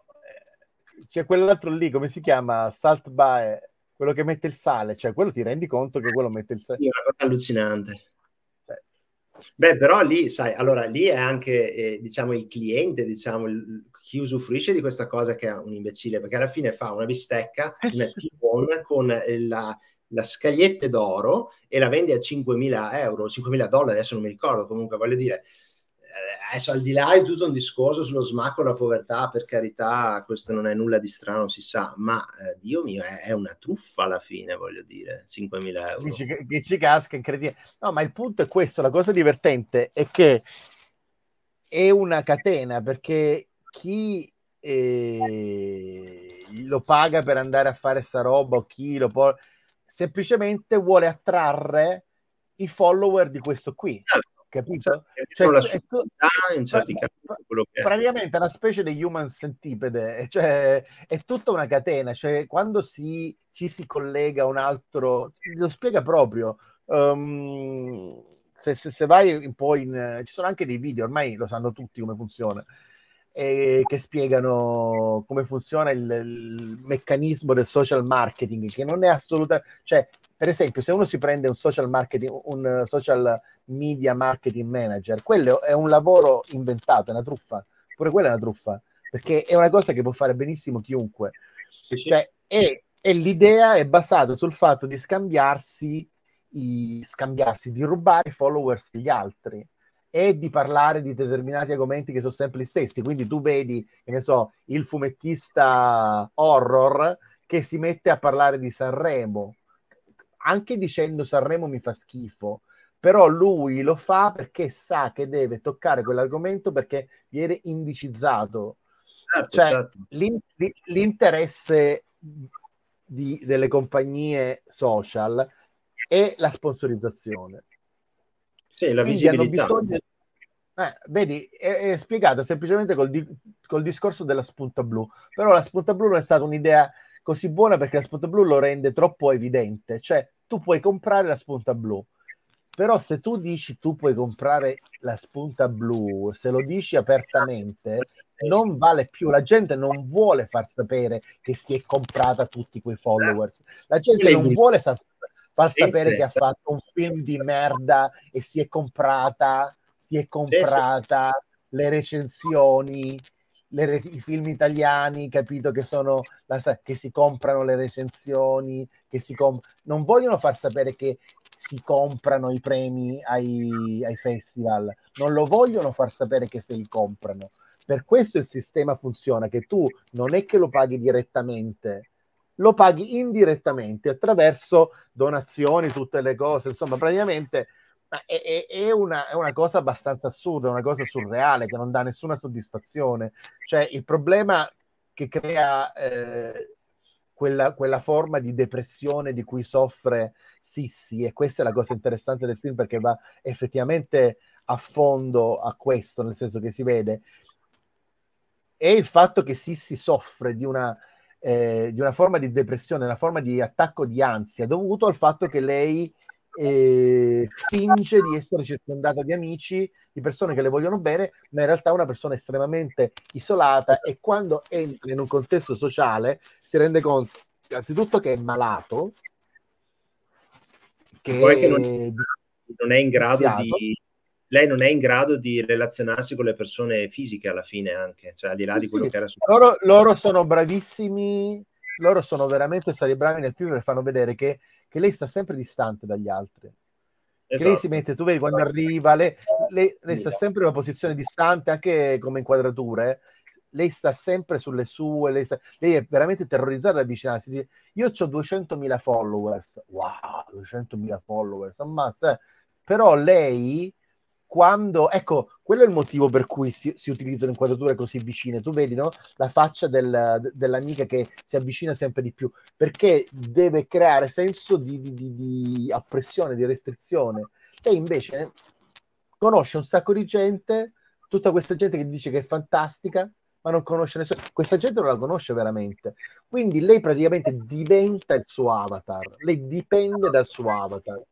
C'è quell'altro lì, come si chiama? Salt by quello che mette il sale, cioè quello ti rendi conto che quello mette il sale. È una cosa allucinante. Beh, però lì, sai, allora lì è anche, eh, diciamo, il cliente, diciamo, il, chi usufruisce di questa cosa che è un imbecille, perché alla fine fa una bistecca, una T-bone con la, la scagliette d'oro e la vende a 5.000 euro, 5.000 dollari, adesso non mi ricordo, comunque voglio dire, eh, adesso al di là è tutto un discorso sullo smacco, la povertà, per carità, questo non è nulla di strano, si sa, ma eh, Dio mio, è, è, una truffa alla fine, voglio dire, 5.000 euro. Che, che ci casca, incredibile. No, ma il punto è questo, la cosa divertente è che è una catena, perché chi eh, lo paga per andare a fare sta roba o chi lo può semplicemente vuole attrarre i follower di questo qui. Capito? Cioè, la è, in certi casi, è. praticamente è una specie di human centipede, cioè è tutta una catena, cioè quando si, ci si collega un altro, lo spiega proprio. Um, se, se, se, vai un po' in... ci sono anche dei video, ormai lo sanno tutti come funziona, eh, che spiegano come funziona il, il, meccanismo del social marketing, che non è assolutamente... Cioè, per esempio, se uno si prende un social marketing, un social media marketing manager, quello è un lavoro inventato, è una truffa. Pure quella è una truffa, perché è una cosa che può fare benissimo chiunque. Cioè, e, e l'idea è basata sul fatto di scambiarsi, i, scambiarsi, di rubare i followers degli altri e di parlare di determinati argomenti che sono sempre gli stessi. Quindi tu vedi, che ne so, il fumettista horror che si mette a parlare di Sanremo anche dicendo Sanremo mi fa schifo, però lui lo fa perché sa che deve toccare quell'argomento perché viene indicizzato. Certo, cioè, certo. L'in- l'interesse di, delle compagnie social è la sponsorizzazione. Sì, la visibilità. Bisogno... Eh, vedi, è, è, spiegata semplicemente col, di- col discorso della spunta blu, però la spunta blu non è stata un'idea così buona perché la spunta blu lo rende troppo evidente. Cioè, tu puoi comprare la spunta blu, però se tu dici tu puoi comprare la spunta blu, se lo dici apertamente, non vale più. La gente non vuole far sapere che si è comprata tutti quei followers. La gente non vuole sa- far sapere che ha fatto un film di merda e si è comprata, si è comprata le recensioni le, i film italiani, capito, che, sono la, che si comprano le recensioni, che si comp- non vogliono far sapere che si comprano i premi ai, ai festival, non lo vogliono far sapere che se li comprano. Per questo il sistema funziona, che tu non è che lo paghi direttamente, lo paghi indirettamente attraverso donazioni, tutte le cose, insomma, praticamente è, è, è, una, è, una, cosa abbastanza assurda, una cosa surreale che non dà nessuna soddisfazione. Cioè, il problema che crea eh, quella, quella, forma di depressione di cui soffre Sissi, e questa è la cosa interessante del film perché va effettivamente a fondo a questo, nel senso che si vede, è il fatto che Sissi soffre di una, eh, di una forma di depressione, una forma di attacco di ansia dovuto al fatto che lei e finge di essere circondata di amici, di persone che le vogliono bene, ma in realtà è una persona estremamente isolata e quando entra in un contesto sociale si rende conto innanzitutto che è malato, che, che non, non, è in grado di lei non è in grado di relazionarsi con le persone fisiche alla fine anche, cioè al di là sì, di quello sì. che era successo. Loro, loro sono bravissimi, loro sono veramente stati bravi nel film per fanno vedere che che lei sta sempre distante dagli altri. Esatto. lei si mette, tu vedi quando arriva, lei, lei, lei sta sempre in una posizione distante, anche come inquadrature. Lei sta sempre sulle sue, lei, sta, lei è veramente terrorizzata da avvicinarsi. Io ho 200.000 followers, wow, 200.000 followers, ammazza. Eh. Però lei quando, ecco, quello è il motivo per cui si, si utilizzano inquadrature così vicine. Tu vedi, no? La faccia del, dell'amica che si avvicina sempre di più, perché deve creare senso di, di, di, di oppressione, di restrizione. E invece conosce un sacco di gente, tutta questa gente che dice che è fantastica, ma non conosce nessuno. Questa gente non la conosce veramente. Quindi lei praticamente diventa il suo avatar, lei dipende dal suo avatar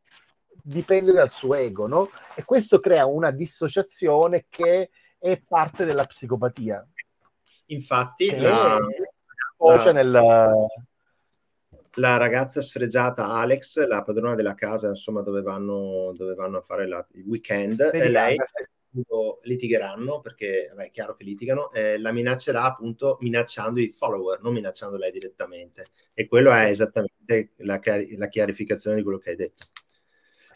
dipende dal suo ego, no? E questo crea una dissociazione che è parte della psicopatia. Infatti, Che la, la- nel... la ragazza sfregiata Alex, la padrona della casa, insomma, dove vanno, dove vanno a fare la- il weekend, Vedi, e lei litigheranno perché vabbè, è chiaro che litigano, eh, la minaccerà appunto minacciando i follower, non minacciando lei direttamente. E quello è esattamente la, chiari- la chiarificazione di quello che hai detto.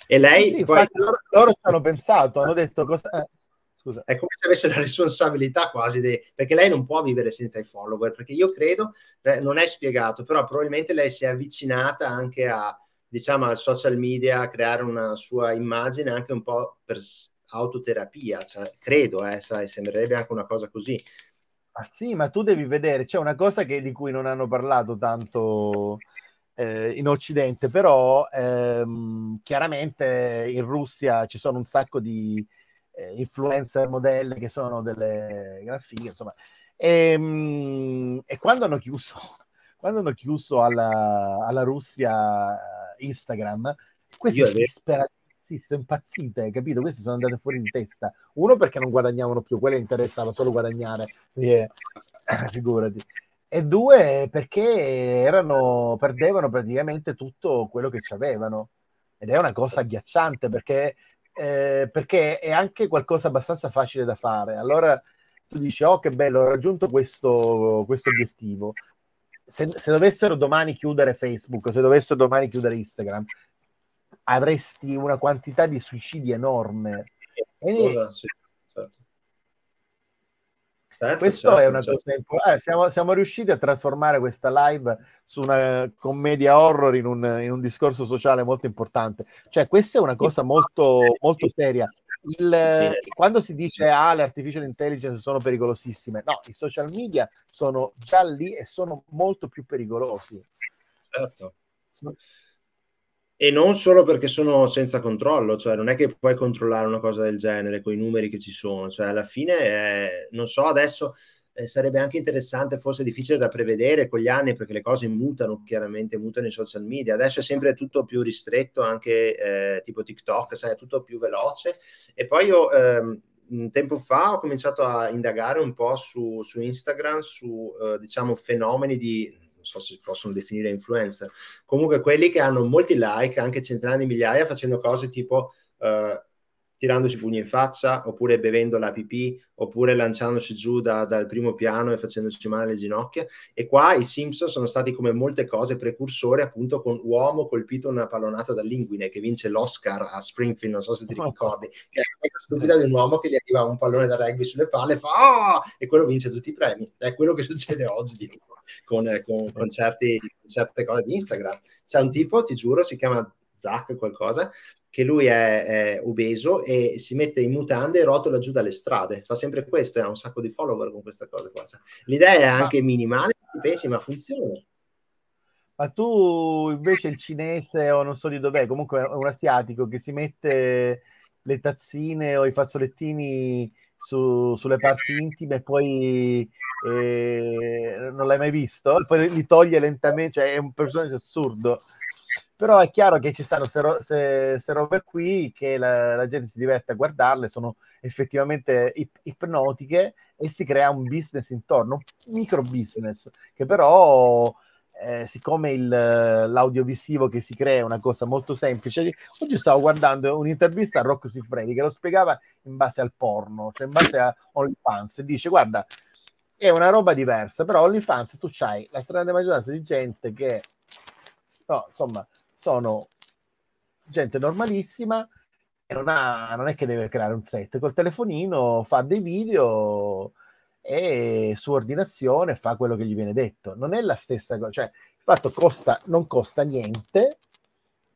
E lei Sì, poi infatti loro, loro ci hanno pensato, hanno detto cosa... eh, scusa. è come se avesse la responsabilità quasi, de- perché lei non può vivere senza i follower, perché io credo, eh, non è spiegato, però probabilmente lei si è avvicinata anche a, diciamo, al social media, a creare una sua immagine anche un po' per autoterapia, cioè, credo, eh, sai, sembrerebbe anche una cosa così. Ah, sì, ma tu devi vedere, c'è una cosa che- di cui non hanno parlato tanto eh, in Occidente, però ehm, chiaramente in Russia ci sono un sacco di eh, influencer modelle che sono delle gran fighe, insomma. E, mm, e quando hanno chiuso, quando hanno chiuso alla, alla Russia eh, Instagram, vero. disperati sì, sono impazzite, capito? Queste sono andate fuori di testa. Uno perché non guadagnavano più, quelle interessava solo guadagnare, perché, figurati. E due perché erano, perdevano praticamente tutto quello che avevano. Ed è una cosa agghiacciante perché, eh, perché è anche qualcosa abbastanza facile da fare. Allora tu dici, oh che bello, ho raggiunto questo, questo obiettivo. Se, se dovessero domani chiudere Facebook, se dovessero domani chiudere Instagram, avresti una quantità di suicidi enorme. E sì, certo. Certo, questo certo, è una certo. cosa importante. siamo, siamo riusciti a trasformare questa live su una commedia horror in un, in un discorso sociale molto importante. Cioè, questa è una cosa molto, molto seria. Il- quando si dice ah, le artificial intelligence sono pericolosissime, no, i social media sono già lì e sono molto più pericolosi. Certo. Sono- E non solo perché sono senza controllo, cioè non è che puoi controllare una cosa del genere con i numeri che ci sono, cioè alla fine, eh, non so, adesso eh, sarebbe anche interessante, forse difficile da prevedere con gli anni perché le cose mutano, chiaramente mutano i social media, adesso è sempre tutto più ristretto, anche eh, tipo TikTok, sai, è tutto più veloce. E poi io ehm, un tempo fa ho cominciato a indagare un po' su, su Instagram, su eh, diciamo fenomeni di, non so se si possono definire influencer, comunque quelli che hanno molti like, anche centinaia di migliaia, facendo cose tipo eh, tirandosi pugni in faccia, oppure bevendo la pipì, oppure lanciandosi giù da- dal primo piano e facendosi male alle ginocchia. E qua i Simpson sono stati come molte cose precursori, appunto, con uomo colpito una pallonata dall'inguine che vince l'Oscar a Springfield, non so se ti ricordi, che è quella stupida di un uomo che gli arriva un pallone da rugby sulle palle e fa "Ah!" e quello vince tutti i premi. È quello che succede oggi di con, con- con certi- con certe cose di Instagram. C'è un tipo, ti giuro, si chiama Zach qualcosa, che lui è, è obeso e si mette in mutande e rotola giù dalle strade. Fa sempre questo e ha un sacco di follower con questa cosa qua. Cioè, l'idea è anche minimale, ti pensi, ma funziona. Ma tu invece il cinese o non so di dov'è, comunque è un asiatico che si mette le tazzine o i fazzolettini su- sulle parti intime e poi eh, non l'hai mai visto? E poi li toglie lentamente, cioè è un personaggio assurdo. Però è chiaro che ci stanno queste robe qui che la, la gente si diverte a guardarle, sono effettivamente ip- ipnotiche e si crea un business intorno, un micro business che però eh, siccome il, l'audiovisivo che si crea è una cosa molto semplice, oggi stavo guardando un'intervista a Rocco Siffredi che lo spiegava in base al porno, cioè in base a OnlyFans, e dice guarda, è una roba diversa, però OnlyFans tu c'hai la stragrande maggioranza di gente che, no, insomma, sono gente normalissima e non, ha, non è che deve creare un set, col telefonino fa dei video e su ordinazione fa quello che gli viene detto. Non è la stessa cosa, cioè il fatto costa, non costa niente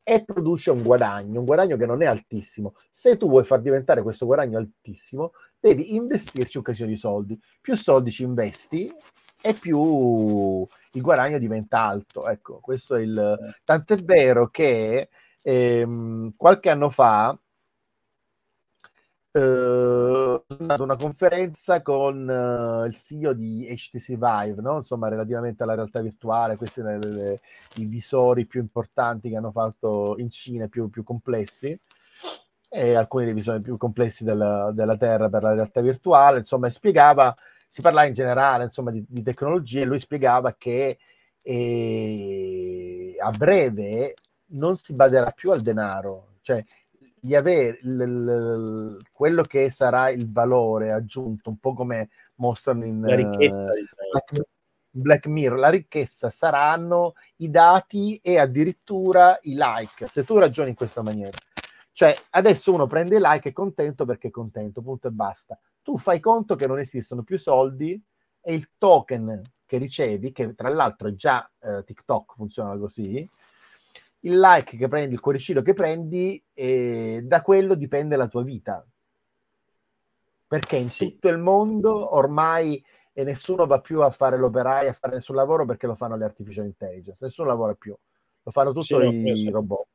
e produce un guadagno, un guadagno che non è altissimo. Se tu vuoi far diventare questo guadagno altissimo, devi investirci un casino di soldi. Più soldi ci investi e più il guadagno diventa alto. Ecco, questo è il... Tant'è vero che ehm, qualche anno fa eh, ad una conferenza con eh, il CEO di HTC Vive, no? insomma, relativamente alla realtà virtuale, questi sono le, le, i visori più importanti che hanno fatto in Cina, più, più complessi, e alcuni dei visori più complessi della, della Terra per la realtà virtuale, insomma, spiegava, si parlava in generale, insomma, di, di tecnologie, e lui spiegava che eh, a breve non si baderà più al denaro, cioè di avere l, l, quello che sarà il valore aggiunto, un po' come mostrano in la ricchezza, uh, Black, Black Mirror, la ricchezza saranno i dati e addirittura i like, se tu ragioni in questa maniera. Cioè, adesso uno prende i like e è contento perché è contento, punto e basta. Tu fai conto che non esistono più soldi e il token che ricevi, che tra l'altro è già eh, TikTok funziona così, il like che prendi, il cuoricino che prendi, eh, da quello dipende la tua vita. Perché in sì. tutto il mondo ormai e nessuno va più a fare l'operaio, a fare nessun lavoro perché lo fanno le artificial intelligence, nessuno lavora più, lo fanno tutto sì, i robot.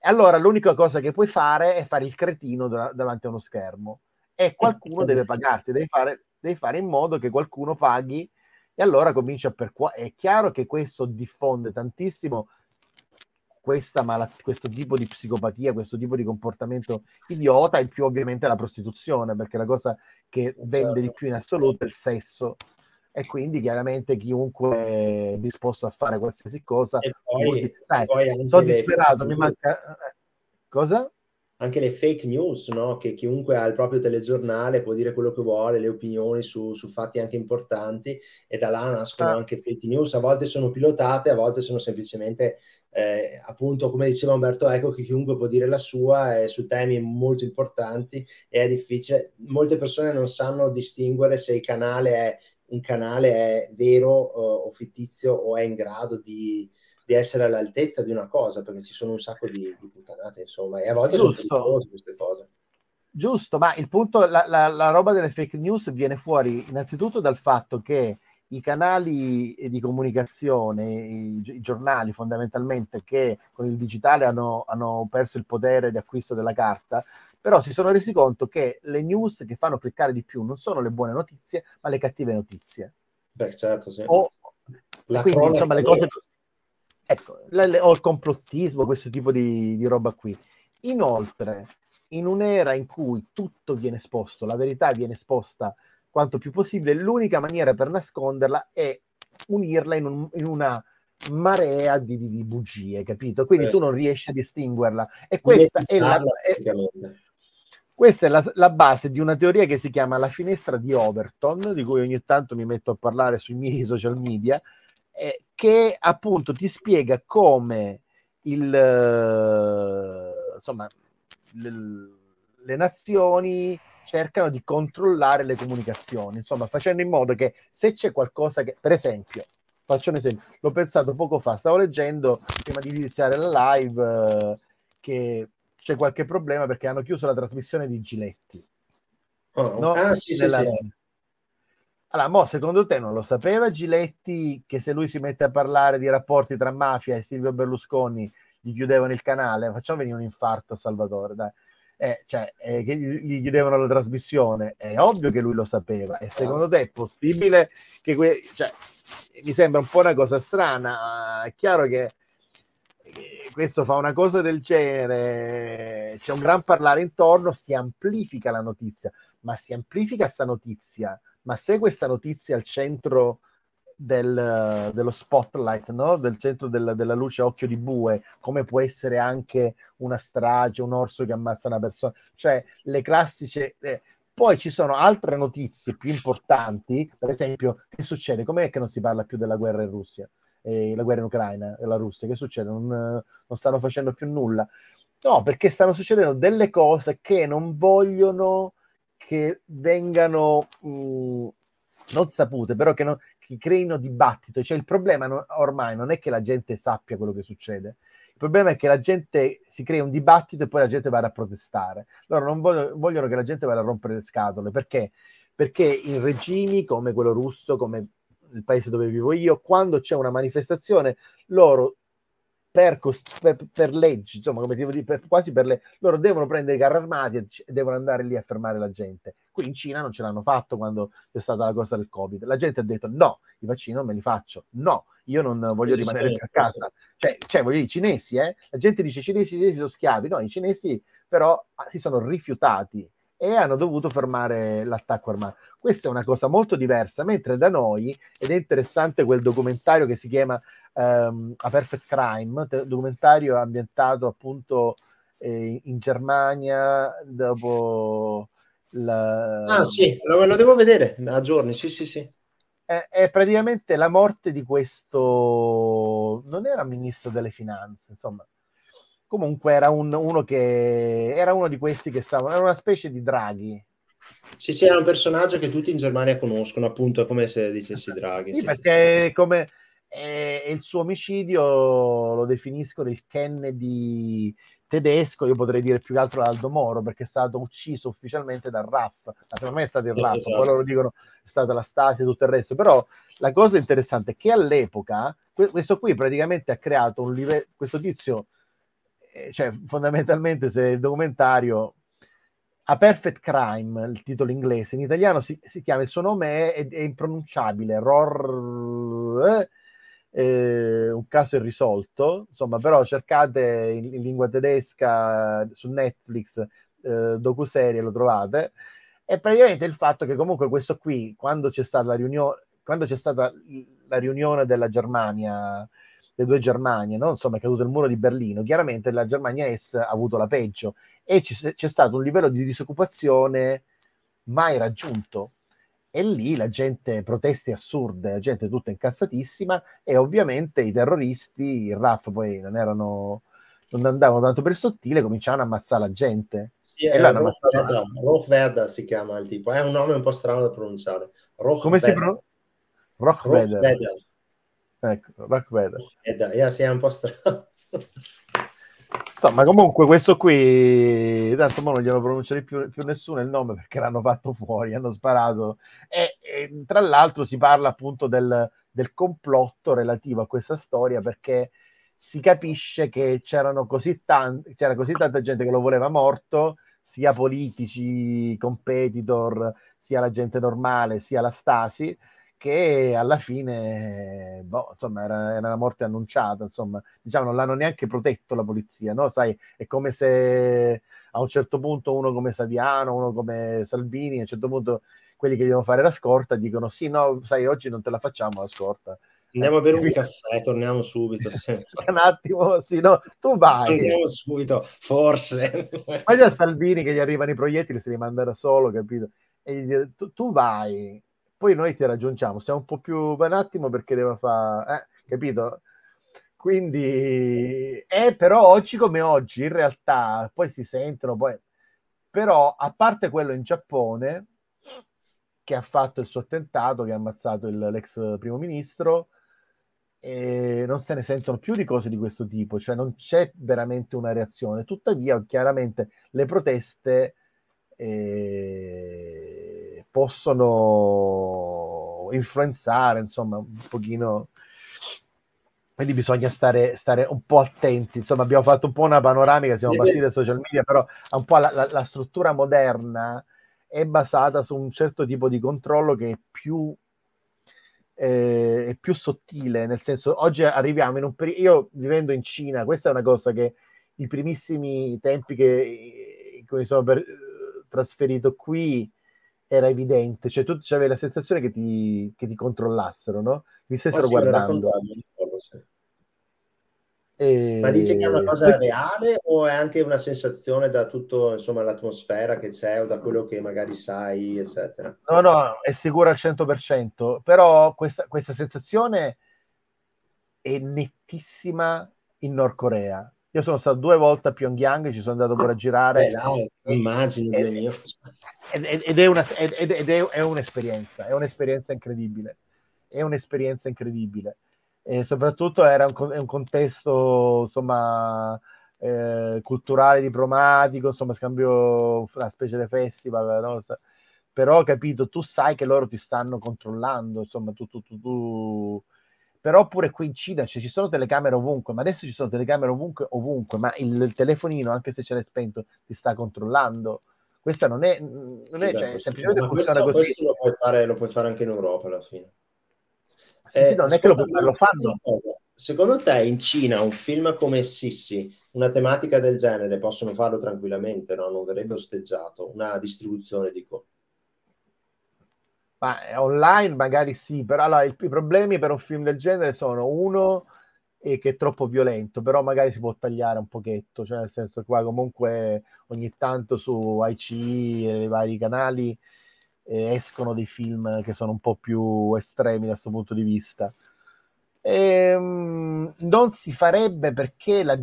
E allora l'unica cosa che puoi fare è fare il cretino da- davanti a uno schermo e qualcuno deve pagarti, devi fare, devi fare in modo che qualcuno paghi e allora comincia per qua. È chiaro che questo diffonde tantissimo questa malat- questo tipo di psicopatia, questo tipo di comportamento idiota, in più ovviamente la prostituzione, perché la cosa che vende certo. di più in assoluto è il sesso. E quindi chiaramente chiunque è disposto a fare qualsiasi cosa, e poi, poi sono disperato, mi manca... Eh, cosa? Anche le fake news, no? che chiunque ha il proprio telegiornale può dire quello che vuole, le opinioni su, su fatti anche importanti e da là nascono ah. anche fake news, a volte sono pilotate, a volte sono semplicemente eh, appunto come diceva Umberto Eco che chiunque può dire la sua eh, su temi molto importanti e è difficile, molte persone non sanno distinguere se il canale è un canale è vero uh, o fittizio o è in grado di, di, essere all'altezza di una cosa perché ci sono un sacco di, di puttanate insomma e a volte Giusto. sono pericolose queste cose Giusto, ma il punto, la, la, la roba delle fake news viene fuori innanzitutto dal fatto che i canali di comunicazione, i, i, giornali fondamentalmente che con il digitale hanno, hanno, perso il potere di acquisto della carta, però si sono resi conto che le news che fanno cliccare di più non sono le buone notizie, ma le cattive notizie. Beh, certo, sì. O, quindi, insomma, le cose... Ecco, o il complottismo, questo tipo di, di roba qui. Inoltre, in un'era in cui tutto viene esposto, la verità viene esposta quanto più possibile, l'unica maniera per nasconderla è unirla in, un, in una marea di, di, di, bugie, capito? Quindi eh. tu non riesci a distinguerla. E questa è la, è, questa è la, la, base di una teoria che si chiama la finestra di Overton, di cui ogni tanto mi metto a parlare sui miei social media, eh, che appunto ti spiega come il, uh, insomma, le, le nazioni cercano di controllare le comunicazioni, insomma, facendo in modo che se c'è qualcosa che, per esempio, faccio un esempio, l'ho pensato poco fa, stavo leggendo prima di iniziare la live eh, che c'è qualche problema perché hanno chiuso la trasmissione di Giletti. Oh, no? Ah, sì, sì, sì. Allora, mo, secondo te non lo sapeva Giletti che se lui si mette a parlare di rapporti tra mafia e Silvio Berlusconi gli chiudevano il canale? Facciamo venire un infarto a Salvatore, dai eh, cioè, eh, che gli chiedevano la trasmissione, è ovvio che lui lo sapeva. E secondo te è possibile che que- cioè, mi sembra un po' una cosa strana. È chiaro che questo fa una cosa del genere, c'è un gran parlare intorno, si amplifica la notizia, ma si amplifica questa notizia. Ma se questa notizia è al centro del, dello spotlight, no? del centro della, della, luce occhio di bue, come può essere anche una strage, un orso che ammazza una persona, cioè le classiche... Eh, poi ci sono altre notizie più importanti, per esempio, che succede? Com'è che non si parla più della guerra in Russia? Eh, la guerra in Ucraina e la Russia, che succede? Non, non stanno facendo più nulla. No, perché stanno succedendo delle cose che non vogliono che vengano mh, mm, non sapute, però che, non, che creino dibattito. Cioè il problema non, ormai non è che la gente sappia quello che succede, il problema è che la gente si crea un dibattito e poi la gente va a protestare. Loro non vogliono, vogliono che la gente vada a rompere le scatole, perché? Perché in regimi come quello russo, come il paese dove vivo io, quando c'è una manifestazione, loro per, cost- per, per leggi, insomma, come devo dire, per, quasi per le... Loro devono prendere i carri armati e devono andare lì a fermare la gente. Qui in Cina non ce l'hanno fatto quando c'è stata la cosa del Covid. La gente ha detto no, i vaccini non me li faccio, no, io non voglio Sì, sì, rimanere sì. a casa. Cioè, cioè, voglio dire, i cinesi, eh? La gente dice i cinesi, i cinesi sono schiavi. No, i cinesi però ah, si sono rifiutati e hanno dovuto fermare l'attacco armato. Questa è una cosa molto diversa, mentre da noi, ed è interessante quel documentario che si chiama ehm, A Perfect Crime, documentario ambientato appunto eh, in Germania dopo la... Ah sì, lo, lo devo vedere a giorni, sì sì sì. è, è praticamente la morte di questo, non era ministro delle finanze, insomma, comunque era un- uno che era uno di questi che stava, era una specie di Draghi. Sì, sì, è un personaggio che tutti in Germania conoscono, appunto, è come se dicessi Draghi. Sì, sì, perché come eh, il suo omicidio lo definiscono il Kennedy tedesco, io potrei dire più che altro Aldo Moro, perché è stato ucciso ufficialmente dal RAF, ma secondo me è stato il Sì, RAF, esatto. poi loro dicono è stata la Stasi e tutto il resto, però la cosa interessante è che all'epoca que- questo qui praticamente ha creato un livello, questo tizio, cioè fondamentalmente se il documentario A Perfect Crime, il titolo inglese, in italiano si, si chiama, il suo nome è, è impronunciabile, Ror, eh, eh, un caso irrisolto, insomma, però cercate in, in lingua tedesca su Netflix eh, docuserie, lo trovate, e praticamente il fatto che comunque questo qui, quando c'è stata la riunione, quando c'è stata la riunione della Germania, le due Germanie, no? insomma è caduto il muro di Berlino, chiaramente la Germania Est ha avuto la peggio e ci- c'è stato un livello di disoccupazione mai raggiunto. E lì la gente, proteste assurde, la gente tutta incazzatissima e ovviamente i terroristi, il RAF poi non erano, non andavano tanto per il sottile, cominciavano a ammazzare la gente. Sì, E è l'hanno ammazzato. Rohfeder si chiama il tipo, è un nome un po' strano da pronunciare. Come si pronuncia? Rockweather. Ecco, Rockweather. Rohfeder, yeah, sì, è un po' strano. Insomma, comunque questo qui, tanto non glielo pronuncia più, più nessuno il nome perché l'hanno fatto fuori, hanno sparato. E, e tra l'altro si parla appunto del, del complotto relativo a questa storia perché si capisce che c'erano così tan- c'era così tanta gente che lo voleva morto, sia politici, competitor, sia la gente normale, sia la Stasi, che alla fine, boh, insomma, era, era una morte annunciata, insomma, diciamo, non l'hanno neanche protetto la polizia, no? Sai, è come se a un certo punto uno come Saviano, uno come Salvini, a un certo punto quelli che devono fare la scorta dicono sì, no, sai, oggi non te la facciamo la scorta. Andiamo a bere un caffè, torniamo subito. un attimo, sì, no, tu vai. Andiamo subito, forse. Guarda a Salvini che gli arrivano i proiettili, se li manda da solo, capito? E gli dice, tu, tu vai, poi noi ti raggiungiamo, stiamo un po' più un attimo perché devo fare, eh, capito? Quindi, eh, però oggi come oggi, in realtà, poi si sentono, poi, però a parte quello in Giappone, che ha fatto il suo attentato, che ha ammazzato il, l'ex primo ministro, e non se ne sentono più di cose di questo tipo, cioè non c'è veramente una reazione. Tuttavia, chiaramente le proteste eh, possono influenzare, insomma, un pochino. Quindi bisogna stare, stare un po' attenti. Insomma, abbiamo fatto un po' una panoramica, siamo partiti dai social media, però un po' la, la- la struttura moderna è basata su un certo tipo di controllo che è più, eh, è più sottile, nel senso oggi arriviamo in un periodo, io vivendo in Cina, questa è una cosa che i primissimi tempi che, in cui mi sono per- trasferito qui era evidente, cioè tu avevi la sensazione che ti, che ti controllassero, no? Mi stessero lo guardando. sì. E- Ma dici che è una cosa reale o è anche una sensazione da tutto, insomma, l'atmosfera che c'è o da quello che magari sai, eccetera? No, no, è sicuro al 100%, però questa, questa sensazione è nettissima in Nord Corea. Io sono stato due volte a Pyongyang, ci sono andato pure a girare. Beh, dai, immagino, Dio mio. ed, ed- ed è, una, ed, ed è, è un'esperienza, è un'esperienza incredibile, è un'esperienza incredibile. E soprattutto era un, un contesto, insomma, eh, culturale, diplomatico, insomma, scambio, una specie di festival, no? Però, capito, tu sai che loro ti stanno controllando, insomma, tu, tu, tu, tu- però pure qui in Cina cioè, ci sono telecamere ovunque, ma adesso ci sono telecamere ovunque, ovunque, ma il, il telefonino, anche se ce l'hai spento, ti sta controllando. Questa non è, non è Sì, cioè, semplicemente ma funziona questo, così. questo lo, puoi fare, lo puoi fare anche in Europa alla fine. Sì, sì, Eh, non è che lo, ascolta, lo fanno. Secondo te in Cina un film come Sissi, una tematica del genere, possono farlo tranquillamente, no? Non verrebbe osteggiato, una distribuzione, dico. Ma eh, online magari sì, però allora, i, i problemi per un film del genere sono uno è che è troppo violento, però magari si può tagliare un pochetto, cioè nel senso qua comunque ogni tanto su IC e i vari canali eh, escono dei film che sono un po' più estremi da questo punto di vista. Ehm, non si farebbe perché la,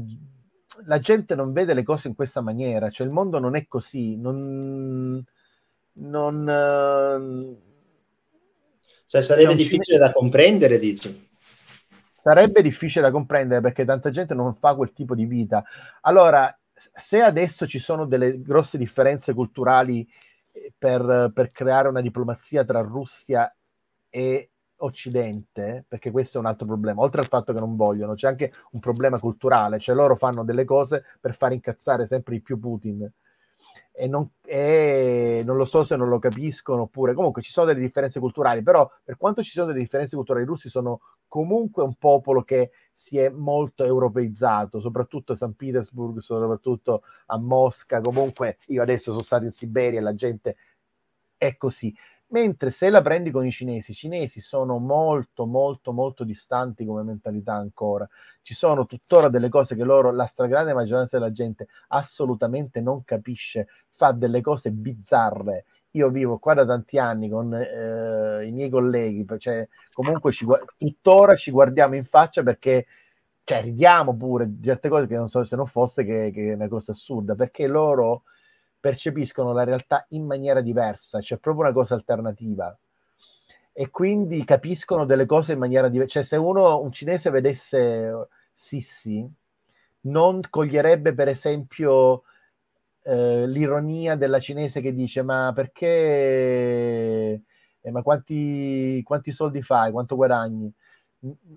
la gente non vede le cose in questa maniera, cioè il mondo non è così, non... non eh, Cioè sarebbe difficile da comprendere, dici? sarebbe difficile da comprendere perché tanta gente non fa quel tipo di vita. Allora, se adesso ci sono delle grosse differenze culturali eh, per, per creare una diplomazia tra Russia e Occidente, perché questo è un altro problema, oltre al fatto che non vogliono, c'è anche un problema culturale, cioè loro fanno delle cose per far incazzare sempre di più Putin. E non, e non lo so se non lo capiscono oppure comunque ci sono delle differenze culturali, però per quanto ci sono delle differenze culturali, i russi sono comunque un popolo che si è molto europeizzato, soprattutto a San Petersburg, soprattutto a Mosca, comunque io adesso sono stato in Siberia e la gente è così. Mentre se la prendi con i cinesi, i cinesi sono molto, molto, molto distanti come mentalità ancora. Ci sono tuttora delle cose che loro, la stragrande maggioranza della gente assolutamente non capisce, fa delle cose bizzarre. Io vivo qua da tanti anni con eh, i miei colleghi, cioè comunque ci, tuttora ci guardiamo in faccia perché cioè, ridiamo pure di certe cose che non so se non fosse che, che è una cosa assurda, perché loro percepiscono la realtà in maniera diversa, c'è proprio una cosa alternativa e quindi capiscono delle cose in maniera diversa. Cioè, se uno, un cinese vedesse Sissi, non coglierebbe per esempio eh, l'ironia della cinese che dice ma perché, eh, ma quanti, quanti soldi fai, quanto guadagni?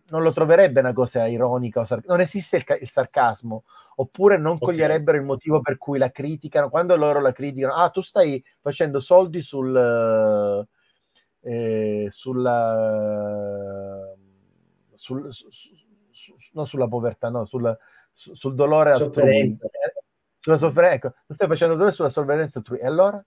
Non lo troverebbe una cosa ironica o sar- non esiste il, ca- il sarcasmo oppure non coglierebbero okay. il motivo per cui la criticano. Quando loro la criticano, ah, tu stai facendo soldi sul, eh, sulla, sul, su, su, non sulla povertà, no, sul, su, sul dolore sofferenza. altrui. Sulla sofferenza, ecco, stai facendo dolore sulla sofferenza altrui. E allora?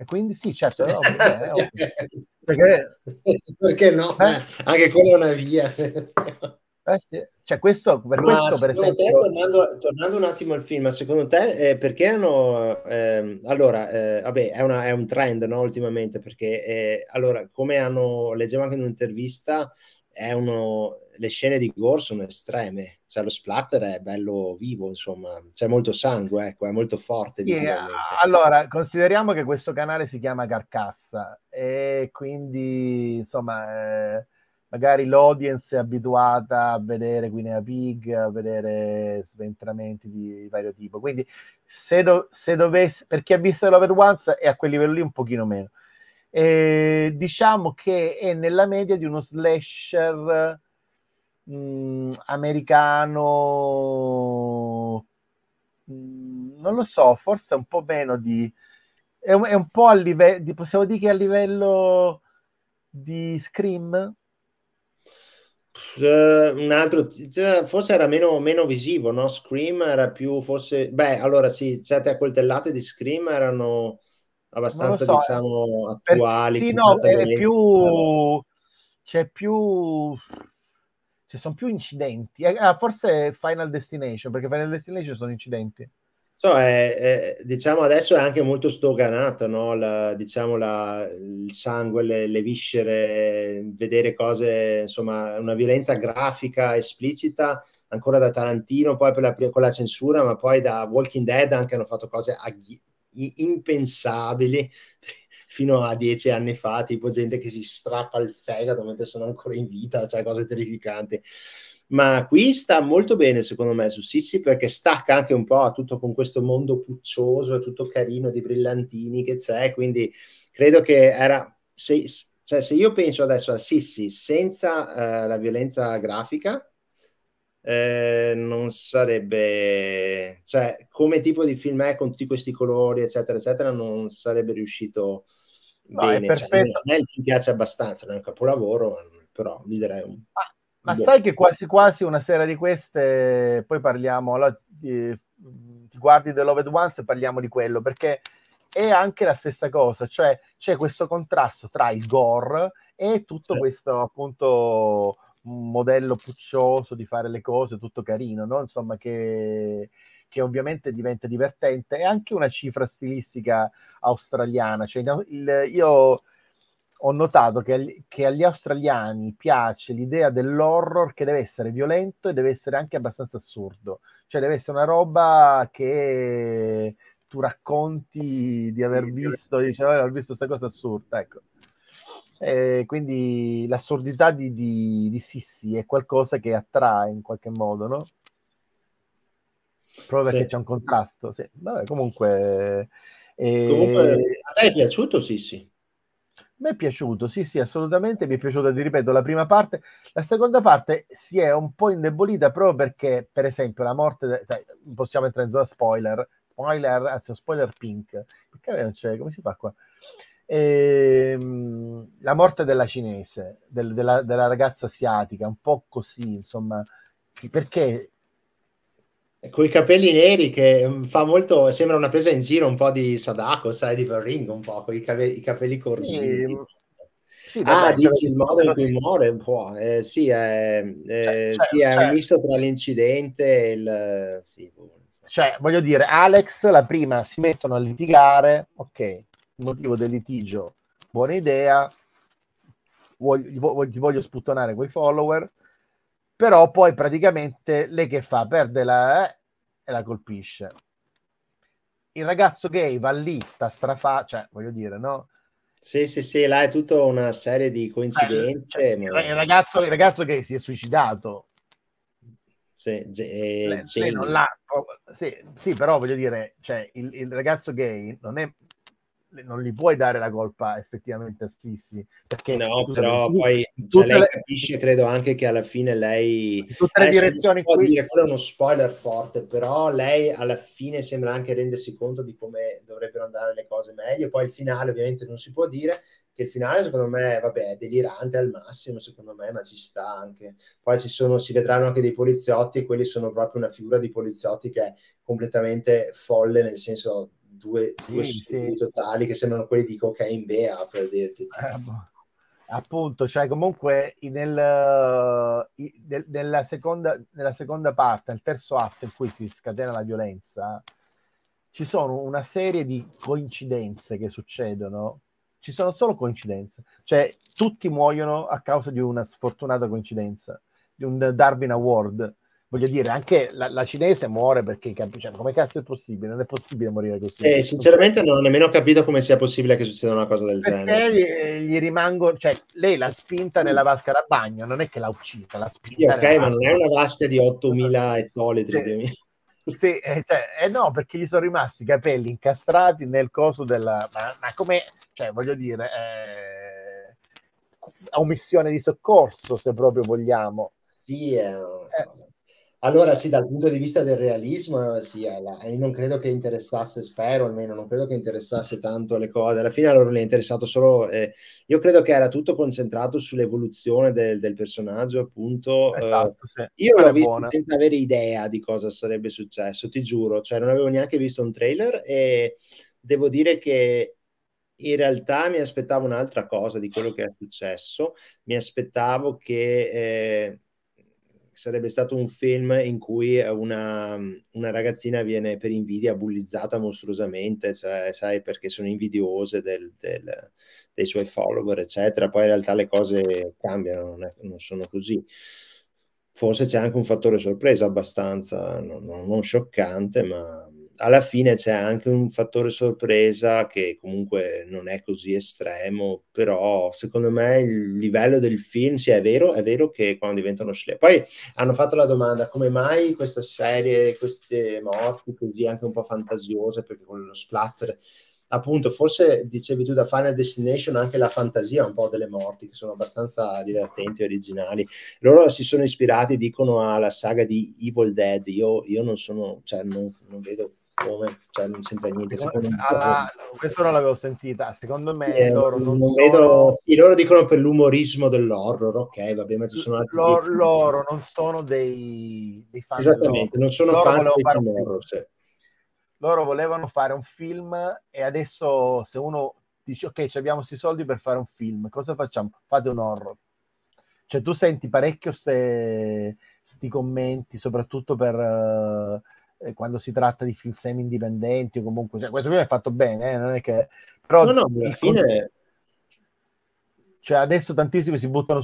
E quindi sì, certo, no, perché, perché, perché no? Eh? Anche quella è una via. Eh sì. Cioè, questo per, Ma questo, per esempio... Te, tornando, tornando, un attimo al film, secondo te eh, perché hanno... Eh, allora, eh, vabbè, è, una, è, un trend, no, ultimamente, perché, eh, allora, come hanno... Leggevo anche in un'intervista, è uno, le scene di gore sono estreme, cioè lo splatter è bello vivo, insomma, c'è molto sangue, ecco, è molto forte sì, Allora, consideriamo che questo canale si chiama Carcassa e quindi, insomma eh, magari l'audience è abituata a vedere Guinea Pig, a vedere sventramenti di vario tipo. Quindi, se, do, se dovesse, per chi ha visto Love Once è a quel livello lì un pochino meno. E diciamo che è nella media di uno slasher mh, americano, mh, non lo so, forse un po' meno di. È un, è un po' a livello, possiamo dire che a livello di Scream? Uh, un altro forse era meno, meno visivo no? Scream era più forse beh allora sì certe accoltellate di Scream erano abbastanza so, diciamo attuali per, sì no è più c'è più ci sono più incidenti. Ah, forse Final Destination perché Final Destination sono incidenti. So, è, è, diciamo adesso è anche molto stoganata, no? la, diciamo la, il sangue, le, le, viscere, vedere cose, insomma, una violenza grafica esplicita ancora da Tarantino, poi la, con la censura, ma poi da Walking Dead anche hanno fatto cose aghi, impensabili fino a dieci anni fa, tipo gente che si strappa il fegato mentre sono ancora in vita, cioè cose terrificanti. Ma qui sta molto bene secondo me su Sissi perché stacca anche un po' a tutto con questo mondo puccioso e tutto carino di brillantini che c'è, quindi credo che era se, cioè, se io penso adesso a Sissi senza uh, la violenza grafica, eh, non sarebbe, cioè, come tipo di film è con tutti questi colori, eccetera, eccetera, non sarebbe riuscito no, bene. Cioè, a me mi piace abbastanza, non è un capolavoro, però gli direi un. Ah, ma boh. sai che quasi quasi una sera di queste, poi parliamo, allora, ti, ti guardi The Loved Ones e parliamo di quello, perché è anche la stessa cosa, cioè c'è questo contrasto tra il gore e tutto sì. questo appunto modello puccioso di fare le cose, tutto carino, no? Insomma, che, che ovviamente diventa divertente. È anche una cifra stilistica australiana. Cioè, il, io ho notato che, che, agli australiani piace l'idea dell'horror che deve essere violento e deve essere anche abbastanza assurdo. Cioè, deve essere una roba che tu racconti di aver visto, dici, oh, ho visto questa cosa assurda. Ecco. Eh, quindi l'assurdità di, di, di, Sissi è qualcosa che attrae in qualche modo, no? Proprio perché sì. c'è un contrasto. Sì. Vabbè, comunque, eh... comunque, a te è piaciuto Sissi? Mi è piaciuto, sì, sì, assolutamente. Mi è piaciuta, ti ripeto, la prima parte. La seconda parte si è un po' indebolita proprio perché, per esempio, la morte. De... Sai, possiamo entrare in zona spoiler. Spoiler, anzi, spoiler pink. Perché non c'è? Come si fa qua? Ehm, la morte della cinese, del, della, della, ragazza asiatica, un po' così, insomma, perché... Con i capelli neri che mm, fa molto, sembra una presa in giro un po' di Sadako, sai, di Ring, un po', con i, capelli, i capelli corvini. Sì, sì, ah, dici il modo in cui muore un po'. Eh, sì, è, eh, cioè, sì, è cioè, un misto tra l'incidente e il... Sì, boh, cioè, voglio dire, Alex, la prima, si mettono a litigare, ok, motivo del litigio, buona idea, voglio, voglio, voglio sputtonare quei follower, però poi praticamente lei che fa? Perde la... Eh, e la colpisce. Il ragazzo gay va lì, sta strafa, cioè voglio dire, no? Sì, sì, sì, là è tutta una serie di coincidenze. Eh, cioè, il, ragazzo, il ragazzo gay si è suicidato. Sì, eh, lei, lei non sì, sì, però voglio dire, cioè, il, il ragazzo gay non è non gli puoi dare la colpa effettivamente a Sissi perché no però tu, poi cioè, lei le... capisce credo anche che alla fine lei in tutte le direzioni qui... dire quello è uno spoiler forte però lei alla fine sembra anche rendersi conto di come dovrebbero andare le cose meglio. Poi il finale ovviamente non si può dire che il finale secondo me vabbè è delirante al massimo secondo me ma ci sta anche. Poi ci sono si vedranno anche dei poliziotti e quelli sono proprio una figura di poliziotti che è completamente folle nel senso due, due sì, totali che sembrano quelli di Cocaine Bear per dirti. Eh, appunto, cioè comunque nel, nella, seconda, nella seconda parte, nel terzo atto in cui si scatena la violenza, ci sono una serie di coincidenze che succedono. Ci sono solo coincidenze, cioè tutti muoiono a causa di una sfortunata coincidenza, di un Darwin Award voglio dire, anche la, la cinese muore perché cioè, come cazzo è possibile? Non è possibile morire così. Eh, sinceramente non ho nemmeno capito come sia possibile che succeda una cosa del perché genere. Gli, gli rimango, cioè, lei l'ha spinta sì. nella vasca da bagno, non è che l'ha uccisa, l'ha spinta. Sì, ok, ma non è una vasca di 8000 ettolitri. Sì. Sì, eh, cioè, eh no, perché gli sono rimasti i capelli incastrati nel coso della... Ma, ma come, cioè, voglio dire, eh, omissione di soccorso, se proprio vogliamo. Sì, è eh. Allora sì, dal punto di vista del realismo, sì, alla, non credo che interessasse, spero almeno, non credo che interessasse tanto le cose. Alla fine a loro gli è interessato solo, eh, io credo che era tutto concentrato sull'evoluzione del, del personaggio, appunto. Esatto, sì. Io l'ho visto buona. senza avere idea di cosa sarebbe successo, ti giuro, cioè non avevo neanche visto un trailer e devo dire che in realtà mi aspettavo un'altra cosa di quello che è successo. Mi aspettavo che... Eh, sarebbe stato un film in cui una, una, ragazzina viene per invidia bullizzata mostruosamente, cioè, sai, perché sono invidiose del, del, dei suoi follower, eccetera. Poi in realtà le cose cambiano, non, è, non sono così. Forse c'è anche un fattore sorpresa abbastanza, non, non scioccante, ma alla fine c'è anche un fattore sorpresa che comunque non è così estremo, però secondo me il livello del film, sì è vero, è vero che quando diventano schle. Poi hanno fatto la domanda come mai questa serie, queste morti così anche un po' fantasiose, perché con lo splatter appunto forse dicevi tu da Final Destination anche la fantasia un po' delle morti che sono abbastanza divertenti e originali loro si sono ispirati dicono alla saga di Evil Dead io, io non sono cioè non, non vedo come, cioè non c'entra niente. Alla, questo non l'avevo sentita, secondo me sì, loro non, non sono... sì, loro dicono per l'umorismo dell'horror, ok, vabbè, ma ci sono altri loro, loro non sono dei, dei fan Esattamente, non sono loro fan dei film horror, sì. Loro volevano fare un film e adesso se uno dice ok, abbiamo questi soldi per fare un film, cosa facciamo? Fate un horror. Cioè tu senti parecchio questi commenti, soprattutto per... Uh, eh, quando si tratta di film semi indipendenti o comunque cioè, questo film è fatto bene, eh, non è che però no, no, alla fine concetto... cioè adesso tantissimi si buttano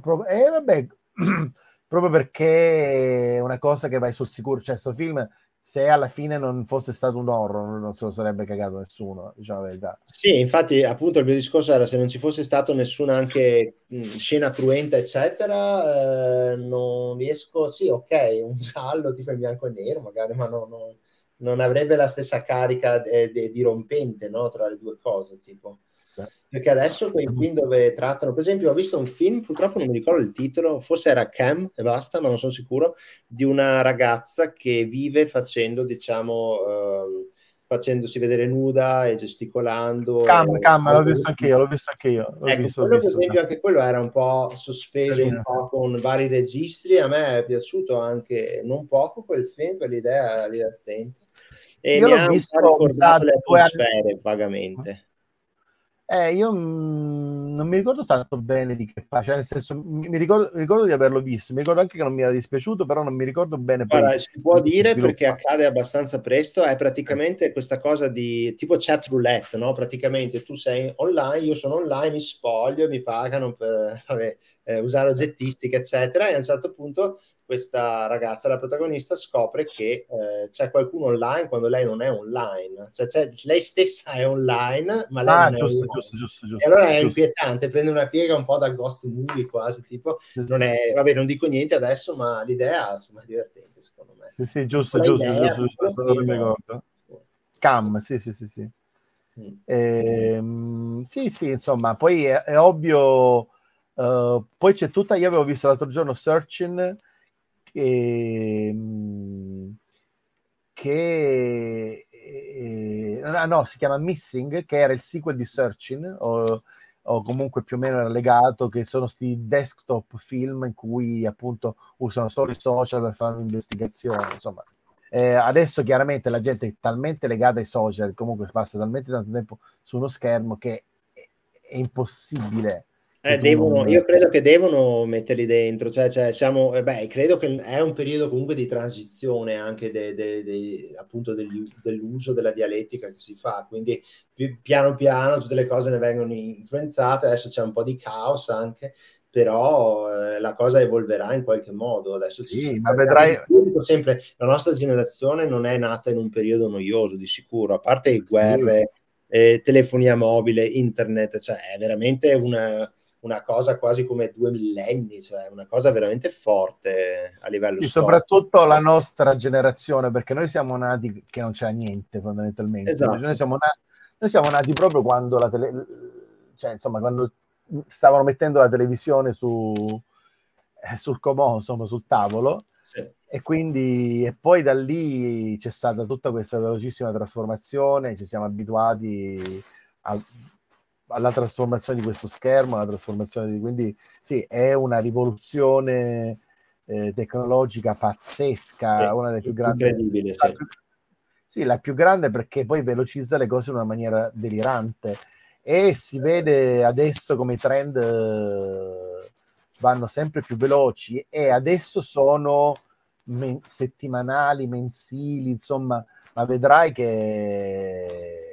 proprio... e eh, vabbè proprio perché è una cosa che vai sul sicuro, cioè questo film se alla fine non fosse stato un horror non se lo sarebbe cagato nessuno, diciamo la verità. Sì, infatti appunto il mio discorso era se non ci fosse stato nessuna anche scena cruenta eccetera, eh, non riesco, sì ok, un giallo tipo in bianco e nero magari, ma no, no, non avrebbe la stessa carica de, de, dirompente no, tra le due cose, tipo. Perché adesso quei film dove trattano, per esempio, ho visto un film, purtroppo non mi ricordo il titolo, forse era Cam e basta, ma non sono sicuro, di una ragazza che vive facendo, diciamo, eh, facendosi vedere nuda e gesticolando. Cam, cam, l'ho visto anche io, l'ho visto anche io. L'ho ecco, visto, quello, visto, per esempio, anche quello era un po' sospeso, un po' con vari registri. A me è piaciuto anche non poco quel film per l'idea divertente. E io mi ha visto, ricordato le atmosfere vagamente. Eh, io mh, non mi ricordo tanto bene di che fa, cioè nel senso, mi, ricordo, ricordo, di averlo visto, mi ricordo anche che non mi era dispiaciuto, però non mi ricordo bene. Poi, si può dire perché accade abbastanza presto, è praticamente questa cosa di tipo chat roulette, no? Praticamente tu sei online, io sono online, mi spoglio, mi pagano per vabbè, eh, usare oggettistica, eccetera, e a un certo punto questa ragazza, la protagonista, scopre che eh, c'è qualcuno online quando lei non è online, cioè lei stessa è online, ma lei ah, non giusto, è giusto, giusto, giusto, E allora è giusto. inquietante, prende una piega un po' da ghost movie quasi, tipo, non è, vabbè, non dico niente adesso, ma l'idea insomma, è divertente secondo me. Sì, sì, giusto, giusto, idea, giusto, giusto, giusto, non mi ricordo. Cam, sì, sì, sì, sì. Mm. Ehm, sì, sì, insomma, poi è, è ovvio, uh, poi c'è tutta, io avevo visto l'altro giorno Searching, che, che eh, no, si chiama Missing, che era il sequel di Searching, o, o comunque più o meno era legato, che sono questi desktop film in cui appunto usano solo i social per fare un'investigazione, insomma. Eh, adesso chiaramente la gente è talmente legata ai social, comunque passa talmente tanto tempo su uno schermo che è, è impossibile eh, devono, io credo che devono metterli dentro, cioè, cioè siamo, eh, beh, credo che è un periodo comunque di transizione anche de, de, de, appunto degli, dell'uso della dialettica che si fa, quindi pi, piano piano tutte le cose ne vengono influenzate, adesso c'è un po' di caos anche, però eh, la cosa evolverà in qualche modo. Adesso sì, ma vedrai... Sempre, la nostra generazione non è nata in un periodo noioso, di sicuro, a parte guerre, sì. eh, telefonia mobile, internet, cioè è veramente una una cosa quasi come due millenni, cioè una cosa veramente forte a livello sì, soprattutto la nostra generazione, perché noi siamo nati che non c'era niente fondamentalmente. Esatto. Noi, siamo nati, noi siamo nati proprio quando la tele, cioè, insomma, quando stavano mettendo la televisione su, eh, sul comò, insomma, sul tavolo. Sì. E quindi, e poi da lì c'è stata tutta questa velocissima trasformazione, ci siamo abituati a, alla trasformazione di questo schermo, alla trasformazione di... Quindi sì, è una rivoluzione eh, tecnologica pazzesca, sì, una delle più grandi... Incredibile, sì. Più, sì, la più grande perché poi velocizza le cose in una maniera delirante e si vede adesso come i trend eh, vanno sempre più veloci e adesso sono men- settimanali, mensili, insomma, ma vedrai che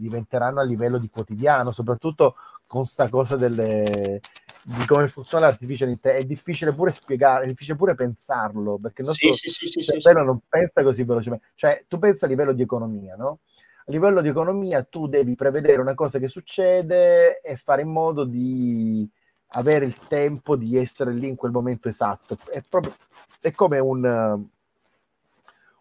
diventeranno a livello di quotidiano, soprattutto con sta cosa delle, di come funziona l'artificial intelligence. È difficile pure spiegare, è difficile pure pensarlo, perché il nostro sì, sì, sì, cervello non pensa così velocemente. Cioè, tu pensa a livello di economia, no? A livello di economia tu devi prevedere una cosa che succede e fare in modo di avere il tempo di essere lì in quel momento esatto. È proprio è come un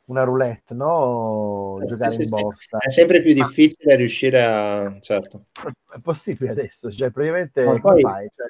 una roulette, no? Giocare Sì, in borsa. È sempre più difficile riuscire a... Certo. È possibile adesso, cioè praticamente Ma poi- fai? Cioè,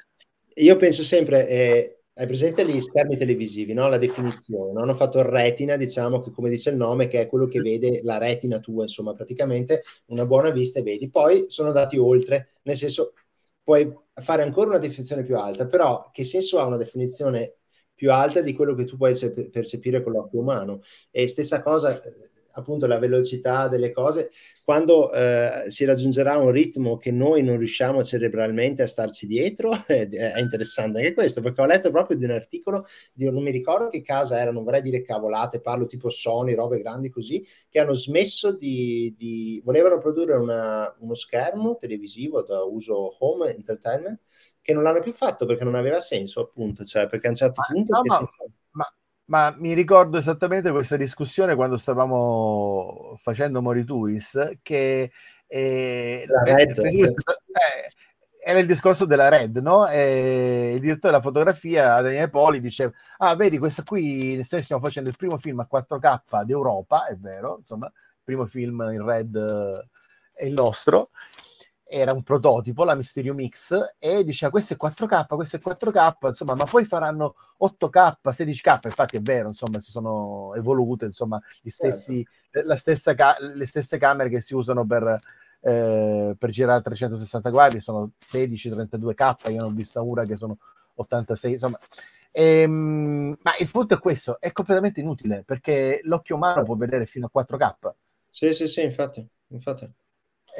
Io penso sempre, eh, hai presente gli schermi televisivi, no? La definizione, no? Hanno fatto il retina, diciamo che come dice il nome, che è quello che vede la retina tua, insomma, praticamente una buona vista e vedi. Poi sono andati oltre, nel senso, puoi fare ancora una definizione più alta, però che senso ha una definizione più alta di quello che tu puoi perce- percepire con l'occhio umano? E stessa cosa, eh, appunto, la velocità delle cose, quando eh, si raggiungerà un ritmo che noi non riusciamo cerebralmente a starci dietro, è, è interessante anche questo, perché ho letto proprio di un articolo, di, non mi ricordo che casa era, non vorrei dire cavolate, parlo tipo Sony, robe grandi così, che hanno smesso di, di volevano produrre una- uno schermo televisivo da uso home entertainment che non l'hanno più fatto perché non aveva senso, appunto, cioè perché a un certo Ma- punto no, ma- si- ma, ma mi ricordo esattamente questa discussione quando stavamo facendo Morituis, che eh, La Red. per lui è stato- eh, era il discorso della Red, no? E il direttore della fotografia, Daniele Poli, diceva, ah, vedi, questa qui, senso, stiamo facendo il primo film a 4K d'Europa, è vero, insomma, il primo film in Red eh, è il nostro, era un prototipo, la Mysterio Mix, e diceva questo è 4K, questo è 4K, insomma, ma poi faranno 8K, 16K, infatti è vero, insomma, si sono evolute, insomma, gli stessi, la stessa ca- le stesse camere che si usano per, eh, per girare a 360 gradi sono 16-32K, io ne ho vista una che sono 86, insomma. Ehm, ma il punto è questo, è completamente inutile, perché l'occhio umano può vedere fino a 4K, Sì, sì, sì, infatti, infatti.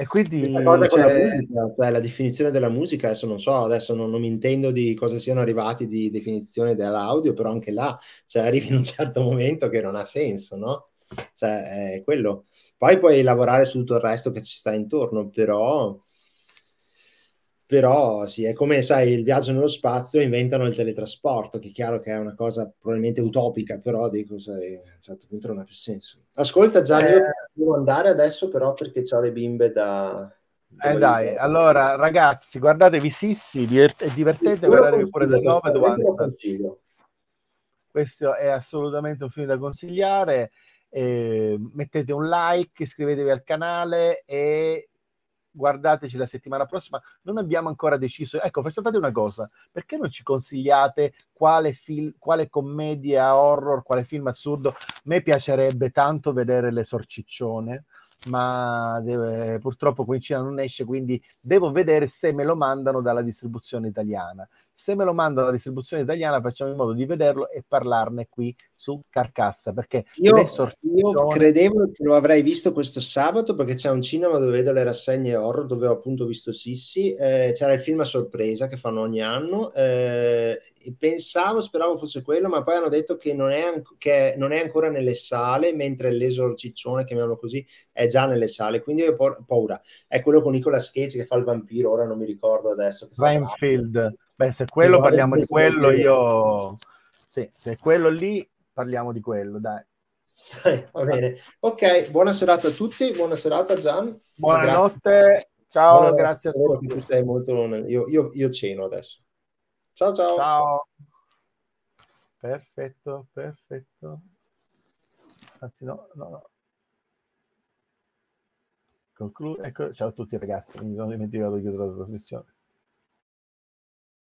E quindi... Questa cosa con la cioè, musica, cioè la definizione della musica, adesso non so, adesso non, non mi intendo di cosa siano arrivati di definizione dell'audio, però anche là, cioè arrivi in un certo momento che non ha senso, no? Cioè, è quello. Poi puoi lavorare su tutto il resto che ci sta intorno, però, però sì, è come, sai, il viaggio nello spazio, inventano il teletrasporto, che è chiaro che è una cosa probabilmente utopica, però dico, sai, a un certo punto non ha più senso. Ascolta, Gianni, Eh. io devo andare adesso però perché ho le bimbe da... Eh dai, aiutare. allora ragazzi, guardatevi Sissi, divert- è divertente, guardatevi pure The consiglio. Questo è assolutamente un film da consigliare. Eh, mettete un like, iscrivetevi al canale e guardateci la settimana prossima. Non abbiamo ancora deciso. Ecco, fate una cosa: perché non ci consigliate quale film, quale commedia horror, quale film assurdo? A me piacerebbe tanto vedere l'esorciccione. Ma deve- purtroppo qui in Cina non esce, quindi devo vedere se me lo mandano dalla distribuzione italiana. Se me lo mandano dalla distribuzione italiana, facciamo in modo di vederlo e parlarne qui su Carcassa. Perché Io, io credevo che lo avrei visto questo sabato perché c'è un cinema dove vedo le rassegne horror dove ho appunto visto Sissi. eh, c'era il film a sorpresa che fanno ogni anno. eh, pensavo, speravo fosse quello, ma poi hanno detto che non è, an- che non è ancora nelle sale, mentre l'esorciccione, chiamiamolo così, è già nelle sale. Quindi ho paura. È quello con Nicolas Cage che fa il vampiro, ora non mi ricordo adesso. Rainfield. Beh, se quello parliamo di quello, io sì, se quello lì parliamo di quello, dai. Dai, va bene. Ok, buona serata a tutti, buona serata Gian. Buonanotte, ciao, Buonanotte, grazie a tutti. tu sei molto io, io, io ceno adesso. Ciao ciao. Ciao. Perfetto, perfetto. Anzi, no, no, no. Conclu- ecco, ciao a tutti ragazzi, mi sono dimenticato di chiudere la trasmissione.